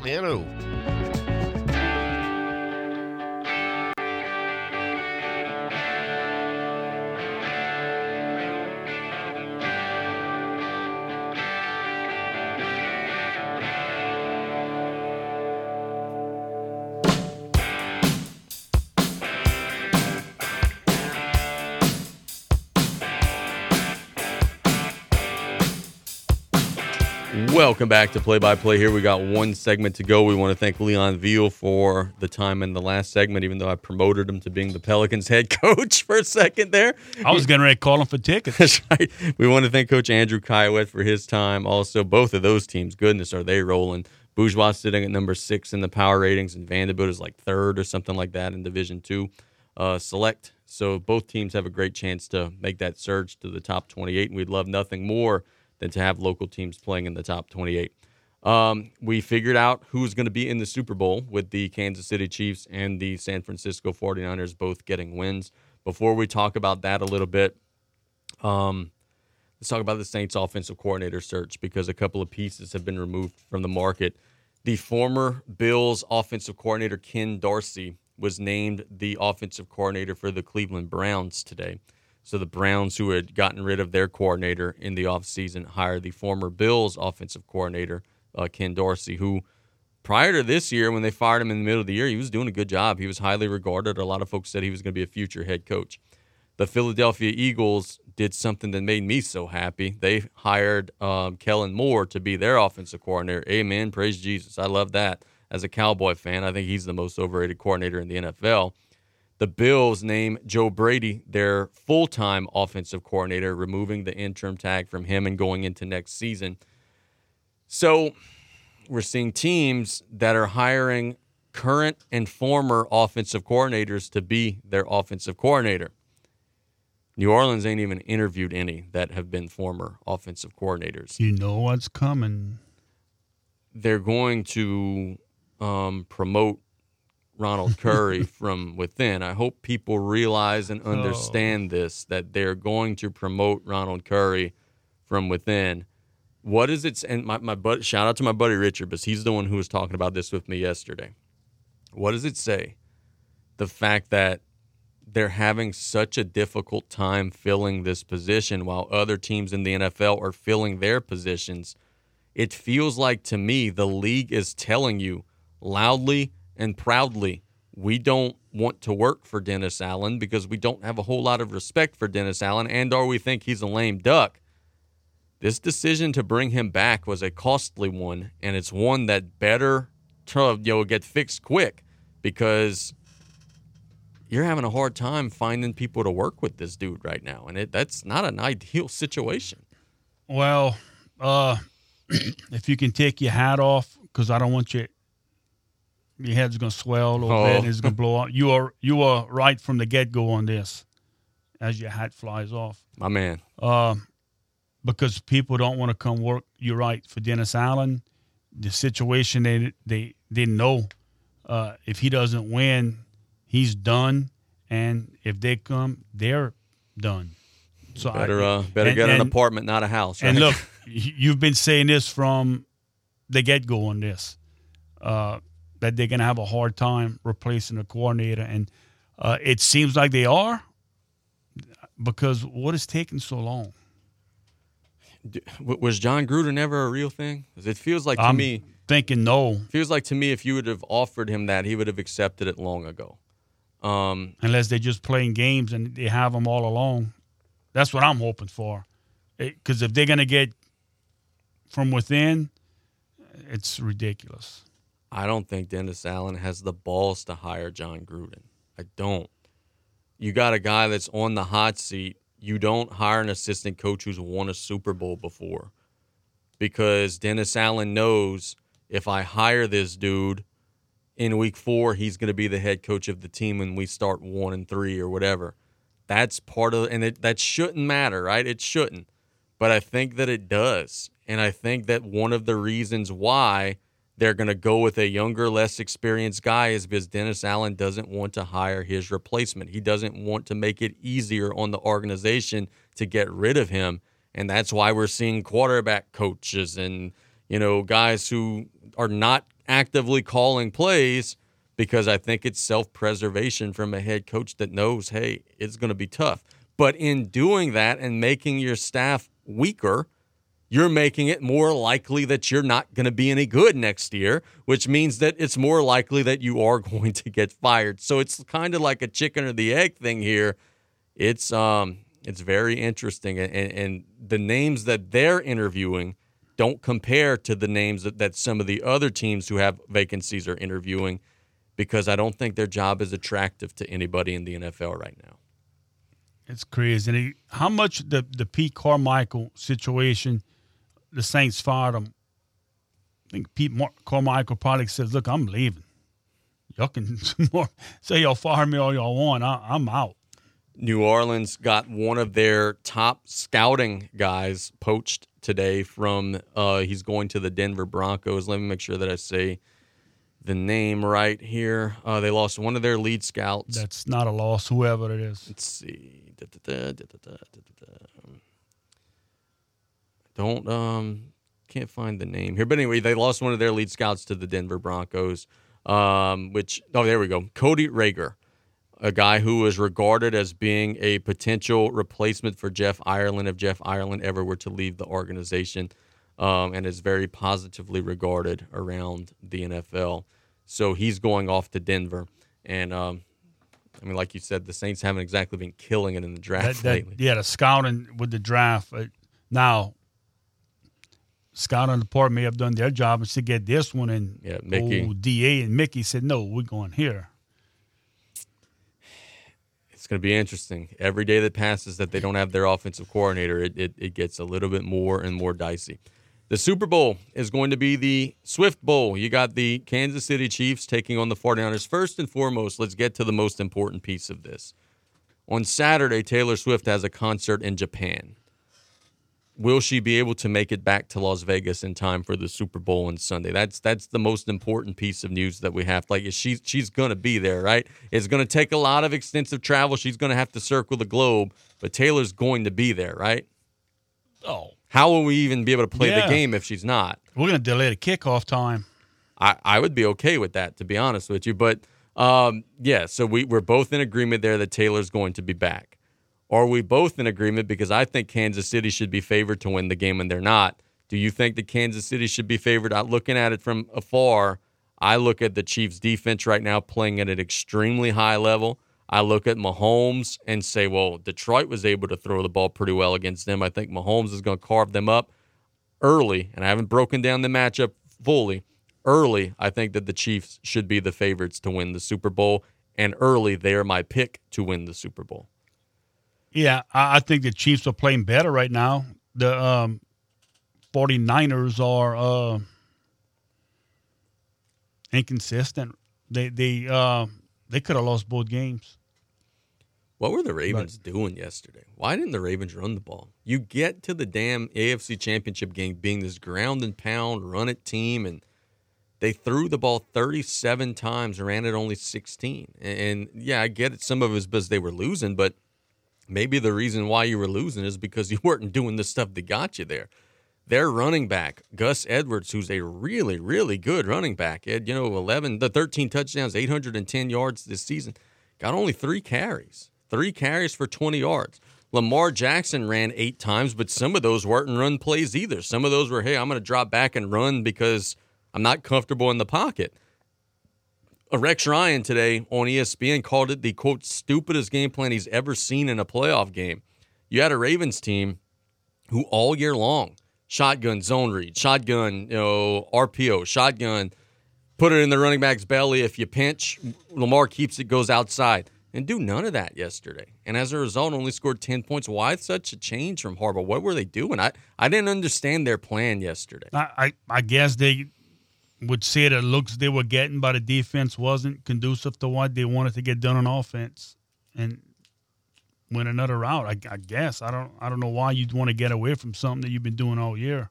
Galliano. Welcome back to Play by Play. Here we got one segment to go. We want to thank Leon Veal for the time in the last segment, even though I promoted him to being the Pelicans head coach for a second there. I was getting ready to call him for tickets. That's right. We want to thank Coach Andrew Caillouet for his time. Also, both of those teams, goodness, are they rolling? Bourgeois sitting at number six in the power ratings, and Vandebilt is like third or something like that in Division Two uh, select. So both teams have a great chance to make that surge to the top 28, and we'd love nothing more than to have local teams playing in the top 28. Um, we figured out who's going to be in the Super Bowl with the Kansas City Chiefs and the San Francisco 49ers both getting wins. Before we talk about that a little bit, um, let's talk about the Saints offensive coordinator search because a couple of pieces have been removed from the market. The former Bills offensive coordinator, Ken Dorsey, was named the offensive coordinator for the Cleveland Browns today. So the Browns, who had gotten rid of their coordinator in the offseason, hired the former Bills offensive coordinator, uh, Ken Dorsey, who prior to this year, when they fired him in the middle of the year, he was doing a good job. He was highly regarded. A lot of folks said he was going to be a future head coach. The Philadelphia Eagles did something that made me so happy. They hired um, Kellen Moore to be their offensive coordinator. Amen. Praise Jesus. I love that. As a Cowboy fan, I think he's the most overrated coordinator in the NFL the Bills name Joe Brady their full time offensive coordinator, removing the interim tag from him and going into next season. So we're seeing teams that are hiring current and former offensive coordinators to be their offensive coordinator. New Orleans ain't even interviewed any that have been former offensive coordinators. You know what's coming. They're going to um, promote Ronald Curry from within. I hope people realize and oh. understand oh. this that they're going to promote Ronald Curry from within. What is it? And my, my buddy, shout out to my buddy Richard, because he's the one who was talking about this with me yesterday. What does it say? The fact that they're having such a difficult time filling this position while other teams in the NFL are filling their positions. It feels like to me the league is telling you loudly and proudly we don't want to work for Dennis Allen because we don't have a whole lot of respect for Dennis Allen and or we think he's a lame duck. This decision to bring him back was a costly one and it's one that better you know, get fixed quick because you're having a hard time finding people to work with this dude right now and it that's not an ideal situation. Well, uh if you can take your hat off cuz I don't want you your head's going to swell a little oh. bit and it's going to blow up. You are you are right from the get go on this, as your hat flies off. My man. Uh, because people don't want to come work. You're right for Dennis Allen. The situation they they didn't know uh, if he doesn't win, he's done, and if they come, they're done. So better I, uh, better and, get an and, apartment, not a house. Right? And look, you've been saying this from the get go on this. Uh, that they're going to have a hard time replacing the coordinator, and uh, it seems like they are because what is taking so long? Was Jon Gruden ever a real thing? It feels like to I'm me. Thinking no. Feels like to me if you would have offered him that, he would have accepted it long ago. Um, Unless they're just playing games and they have them all along. That's what I'm hoping for. Because if they're going to get from within, it's ridiculous. I don't think Dennis Allen has the balls to hire Jon Gruden. I don't. You got a guy that's on the hot seat. You don't hire an assistant coach who's won a Super Bowl before because Dennis Allen knows if I hire this dude in week four, he's going to be the head coach of the team when we start one and three or whatever. That's part of, and it, that shouldn't matter, right? It shouldn't. But I think that it does. And I think that one of the reasons why they're going to go with a younger, less experienced guy is because Dennis Allen doesn't want to hire his replacement. He doesn't want to make it easier on the organization to get rid of him. And that's why we're seeing quarterback coaches and, you know, guys who are not actively calling plays because I think it's self preservation from a head coach that knows, hey, it's going to be tough. But in doing that and making your staff weaker, you're making it more likely that you're not going to be any good next year, which means that it's more likely that you are going to get fired. So it's kind of like a chicken or the egg thing here. It's um it's very interesting and, and the names that they're interviewing don't compare to the names that, that some of the other teams who have vacancies are interviewing because I don't think their job is attractive to anybody in the NFL right now. It's crazy. And how much the the Pete Carmichael situation, the Saints fired him. I think Pete Mar- Carmichael probably says, "Look, I'm leaving. Y'all can say y'all fire me all y'all want. I, I'm out." New Orleans got one of their top scouting guys poached today from uh, he's going to the Denver Broncos. Let me make sure that I say the name right here. Uh, they lost one of their lead scouts. That's not a loss, whoever it is. Let's see. Da, da, da, Don't um can't find the name here, but anyway, they lost one of their lead scouts to the Denver Broncos. Um, which oh there we go, Cody Rager, a guy who was regarded as being a potential replacement for Jeff Ireland if Jeff Ireland ever were to leave the organization, um, and is very positively regarded around the NFL. So he's going off to Denver, and um, I mean, like you said, the Saints haven't exactly been killing it in the draft That, that, lately. yeah, the scouting with the draft. Uh, now, the department may have done their job and to get this one, and Yeah, Mickey. old DA and Mickey said, "No, we're going here." It's going to be interesting. Every day that passes that they don't have their offensive coordinator, it, it, it gets a little bit more and more dicey. The Super Bowl is going to be the Swift Bowl. You got the Kansas City Chiefs taking on the 49ers. First and foremost, let's get to the most important piece of this. On Saturday, Taylor Swift has a concert in Japan. Will she be able to make it back to Las Vegas in time for the Super Bowl on Sunday? That's that's the most important piece of news that we have. Like she's she's gonna be there, right? It's gonna take a lot of extensive travel. She's gonna have to circle the globe, but Taylor's going to be there, right? Oh, How will we even be able to play Yeah. the game if she's not? We're going to delay the kickoff time. I, I would be okay with that, to be honest with you. But um, yeah, so we, we're both in agreement there that Taylor's going to be back. Are we both in agreement? Because I think Kansas City should be favored to win the game and they're not. Do you think that Kansas City should be favored? I'm looking at it from afar. I look at the Chiefs' defense right now playing at an extremely high level. I look at Mahomes and say, well, Detroit was able to throw the ball pretty well against them. I think Mahomes is going to carve them up early, and I haven't broken down the matchup fully. Early, I think that the Chiefs should be the favorites to win the Super Bowl, and early, they are my pick to win the Super Bowl. Yeah, I, I think the Chiefs are playing better right now. The um, 49ers are uh, inconsistent. They they uh, they could have lost both games. What were the Ravens doing yesterday? Why didn't the Ravens run the ball? You get to the damn AFC Championship game being this ground and pound, run it team, and they threw the ball 37 times and ran it only 16. And, and yeah, I get it. Some of it was because they were losing, but maybe the reason why you were losing is because you weren't doing the stuff that got you there. Their running back, Gus Edwards, who's a really, really good running back, Ed, you know, 11, the 13 touchdowns, 810 yards this season, got only three carries, three carries for 20 yards. Lamar Jackson ran eight times, but some of those weren't run plays either. Some of those were, hey, I'm going to drop back and run because I'm not comfortable in the pocket. Rex Ryan today on ESPN called it the quote stupidest game plan he's ever seen in a playoff game. You had a Ravens team who all year long shotgun zone read, shotgun, you know, RPO, shotgun, put it in the running back's belly. If you pinch, Lamar keeps it, goes outside. And do none of that yesterday. And as a result, only scored 10 points. Why such a change from Harbaugh? What were they doing? I, I didn't understand their plan yesterday. I, I I guess they would say the looks they were getting by the defense wasn't conducive to what they wanted to get done on offense, and went another route. I, I guess I don't I don't know why you'd want to get away from something that you've been doing all year.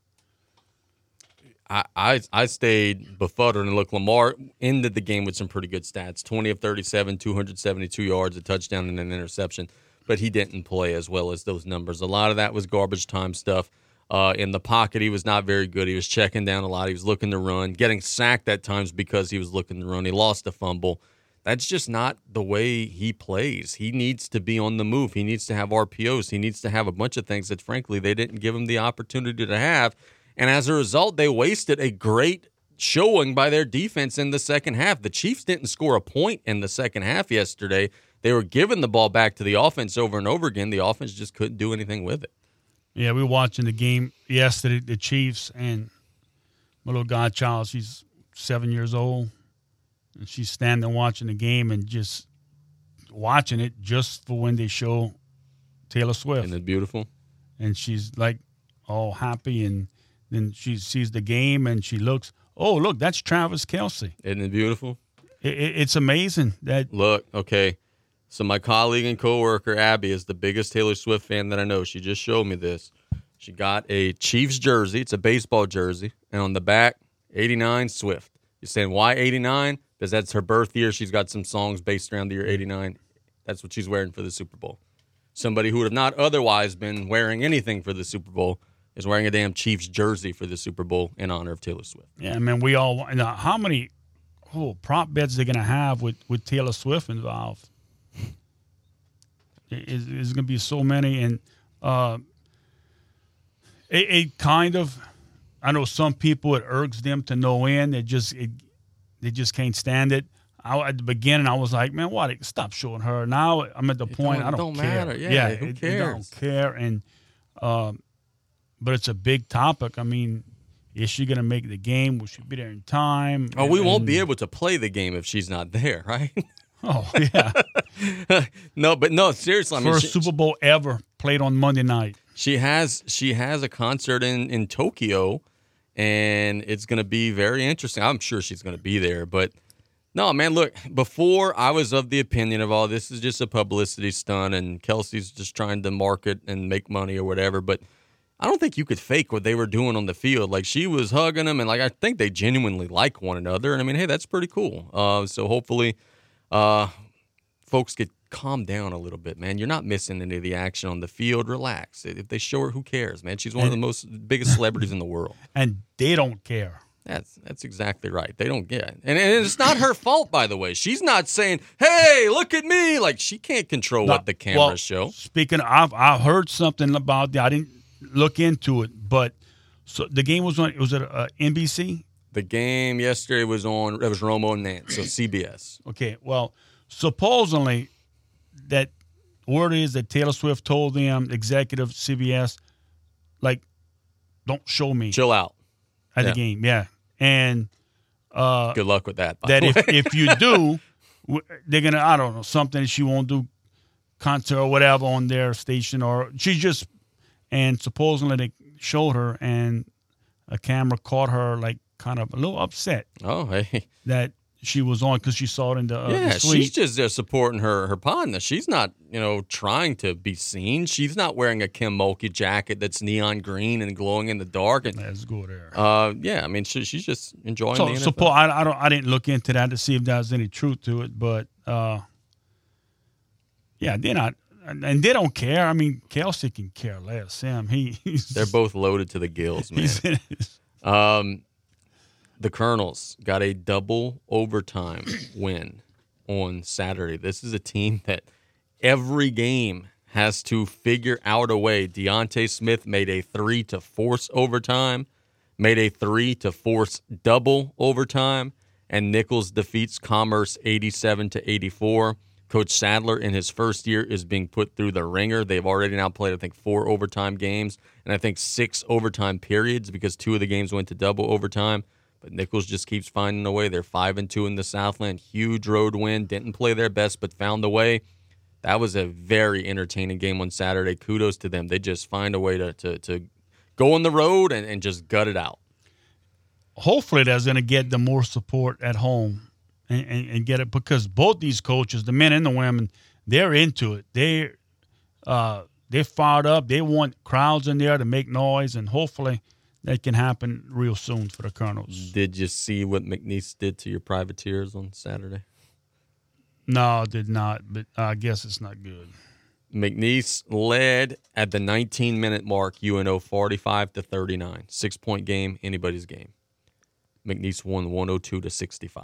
I, I I stayed befuddled and look Lamar ended the game with some pretty good stats. 20 of 37, 272 yards, a touchdown and an interception, but he didn't play as well as those numbers. A lot of that was garbage time stuff. Uh, in the pocket, he was not very good. He was checking down a lot. He was looking to run, getting sacked at times because he was looking to run. He lost a fumble. That's just not the way he plays. He needs to be on the move. He needs to have RPOs. He needs to have a bunch of things that, frankly, they didn't give him the opportunity to have. And as a result, they wasted a great showing by their defense in the second half. The Chiefs didn't score a point in the second half yesterday. They were giving the ball back to the offense over and over again. The offense just couldn't do anything with it. Yeah, we were watching the game yesterday, the Chiefs, and my little godchild, she's seven years old, and she's standing watching the game and just watching it just for when they show Taylor Swift. Isn't it beautiful? And she's like all happy, and then she sees the game and she looks, oh, look, that's Travis Kelce. Isn't it beautiful? It, it, it's amazing that. Look, okay. So my colleague and coworker Abby is the biggest Taylor Swift fan that I know. She just showed me this. She got a Chiefs jersey. It's a baseball jersey, and on the back, 89 Swift. You're saying why 89? Because that's her birth year. She's got some songs based around the year 89. That's what she's wearing for the Super Bowl. Somebody who would have not otherwise been wearing anything for the Super Bowl is wearing a damn Chiefs jersey for the Super Bowl in honor of Taylor Swift. Yeah, I mean, we all. Now, how many oh, prop bets they're going to have with, with Taylor Swift involved? It's, it's going to be so many, and uh, it, it, kind of. I know some people it irks them to no end. They just it, they just can't stand it. I, at the beginning, I was like, man, what? Stop showing her. Now I'm at the It point don't- I don't, don't care. matter. Yeah, who it- don't care. And um, but it's a big topic. I mean, is she going to make the game? Will she be there in time? Oh, we won't be able to play the game if she's not there, right? Oh yeah. no, but no, seriously. I mean, First she, Super Bowl ever played on Monday night. she has she has a concert in in Tokyo, and it's going to be very interesting. I'm sure she's going to be there, but no, man. Look, before I was of the opinion of all this is just a publicity stunt, and Kelce's just trying to market and make money or whatever, but. I don't think you could fake what they were doing on the field. Like she was hugging him, and like I think they genuinely like one another. And I mean, hey, that's pretty cool. Uh, so hopefully, uh, folks could calm down a little bit, man. You're not missing any of the action on the field. Relax. If they show her, who cares, man? She's one of the most biggest celebrities in the world. And they don't care. That's that's exactly right. They don't get it. And, and it's not her fault, by the way. She's not saying, "Hey, look at me." Like she can't control what the cameras well, show. Speaking, of, I've I heard something about that. I didn't look into it, but so the game was on. Was it uh, NBC? The game yesterday was on. It was Romo and Nance, so CBS. Okay, well, supposedly that word is that Taylor Swift told them, executive CBS, like, don't show me. Chill out at Yeah. the game. Yeah, and uh, Good luck with that. that if if you do, they're gonna I don't know something she won't do concert or whatever on their station or she just and supposedly they showed her and a camera caught her like kind of a little upset. Oh, hey. That she was on because she saw it in the, uh, yeah, the she's just uh, supporting her her partner. She's not, you know, trying to be seen. She's not wearing a Kim Mulkey jacket that's neon green and glowing in the dark. And let's go there. Uh, yeah, I mean, she, she's just enjoying so the NFL. suppose I, I don't I didn't look into that to see if there's any truth to it, but uh, yeah, they're not, and they don't care. I mean, Kelce can care less. Sam, he he's They're both loaded to the gills, man. um, the Colonels got a double overtime win on Saturday. This is a team that every game has to figure out a way. Deontay Smith made a three to force overtime, made a three to force double overtime, and Nichols defeats Commerce 87 to 84. Coach Saddler in his first year is being put through the ringer. They've already now played, I think, four overtime games and I think six overtime periods because two of the games went to double overtime. But Nichols just keeps finding a way. They're five and two in the Southland. Huge road win. Didn't play their best, but found a way. That was a very entertaining game on Saturday. Kudos to them. They just find a way to to, to go on the road and, and just gut it out. hopefully that's going to get them more support at home and, and, and get it because both these coaches, the men and the women, they're into it. They uh, they're fired up. They want crowds in there to make noise, and hopefully that can happen real soon for the Colonels. Did you see what McNeese did to your privateers on Saturday? No, I did not, but I guess it's not good. McNeese led at the 19 minute mark, UNO 45 to 39. Six point game, anybody's game. McNeese won 102 to 65.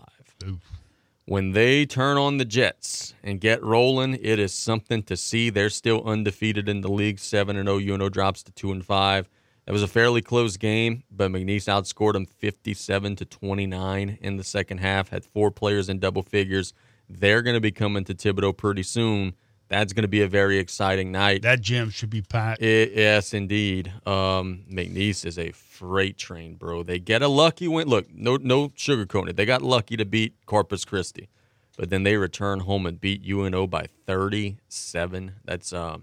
When they turn on the Jets and get rolling, it is something to see. They're still undefeated in the league, 7 and 0. UNO drops to 2 and 5. It was a fairly close game, but McNeese outscored them 57 to 29 in the second half. Had four players in double figures. They're going to be coming to Thibodaux pretty soon. That's going to be a very exciting night. That gym should be packed. It, yes, indeed. Um, McNeese is a freight train, bro. They get a lucky win. Look, no, no sugarcoating it. They got lucky to beat Corpus Christi, but then they return home and beat UNO by 37. That's a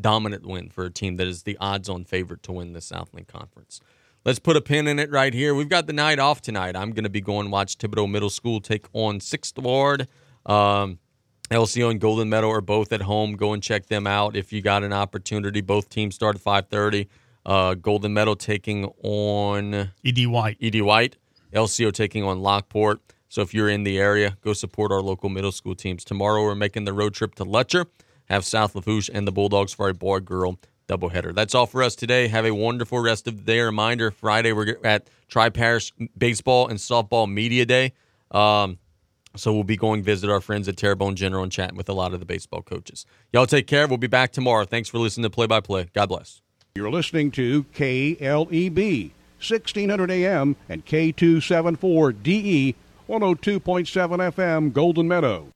dominant win for a team that is the odds-on favorite to win the Southland Conference. Let's put a pin in it right here. We've got the night off tonight. I'm going to be going watch Thibodaux Middle School take on Sixth Ward. Um, LCO and Golden Meadow are both at home. Go and check them out if you got an opportunity. Both teams start at 5:30. Uh, Golden Meadow taking on Ed White. Ed White. LCO taking on Lockport. So if you're in the area, go support our local middle school teams. Tomorrow we're making the road trip to Lutcher. Have South Lafourche and the Bulldogs for a boy girl doubleheader. That's all for us today. Have a wonderful rest of the day. Reminder: Friday we're at Tri Parish Baseball and Softball Media Day. Um, so we'll be going visit our friends at Terrebonne General and chatting with a lot of the baseball coaches. Y'all take care. We'll be back tomorrow. Thanks for listening to Play by Play. God bless. You're listening to KLEB, 1600 AM and K274DE, 102.7 FM, Golden Meadow.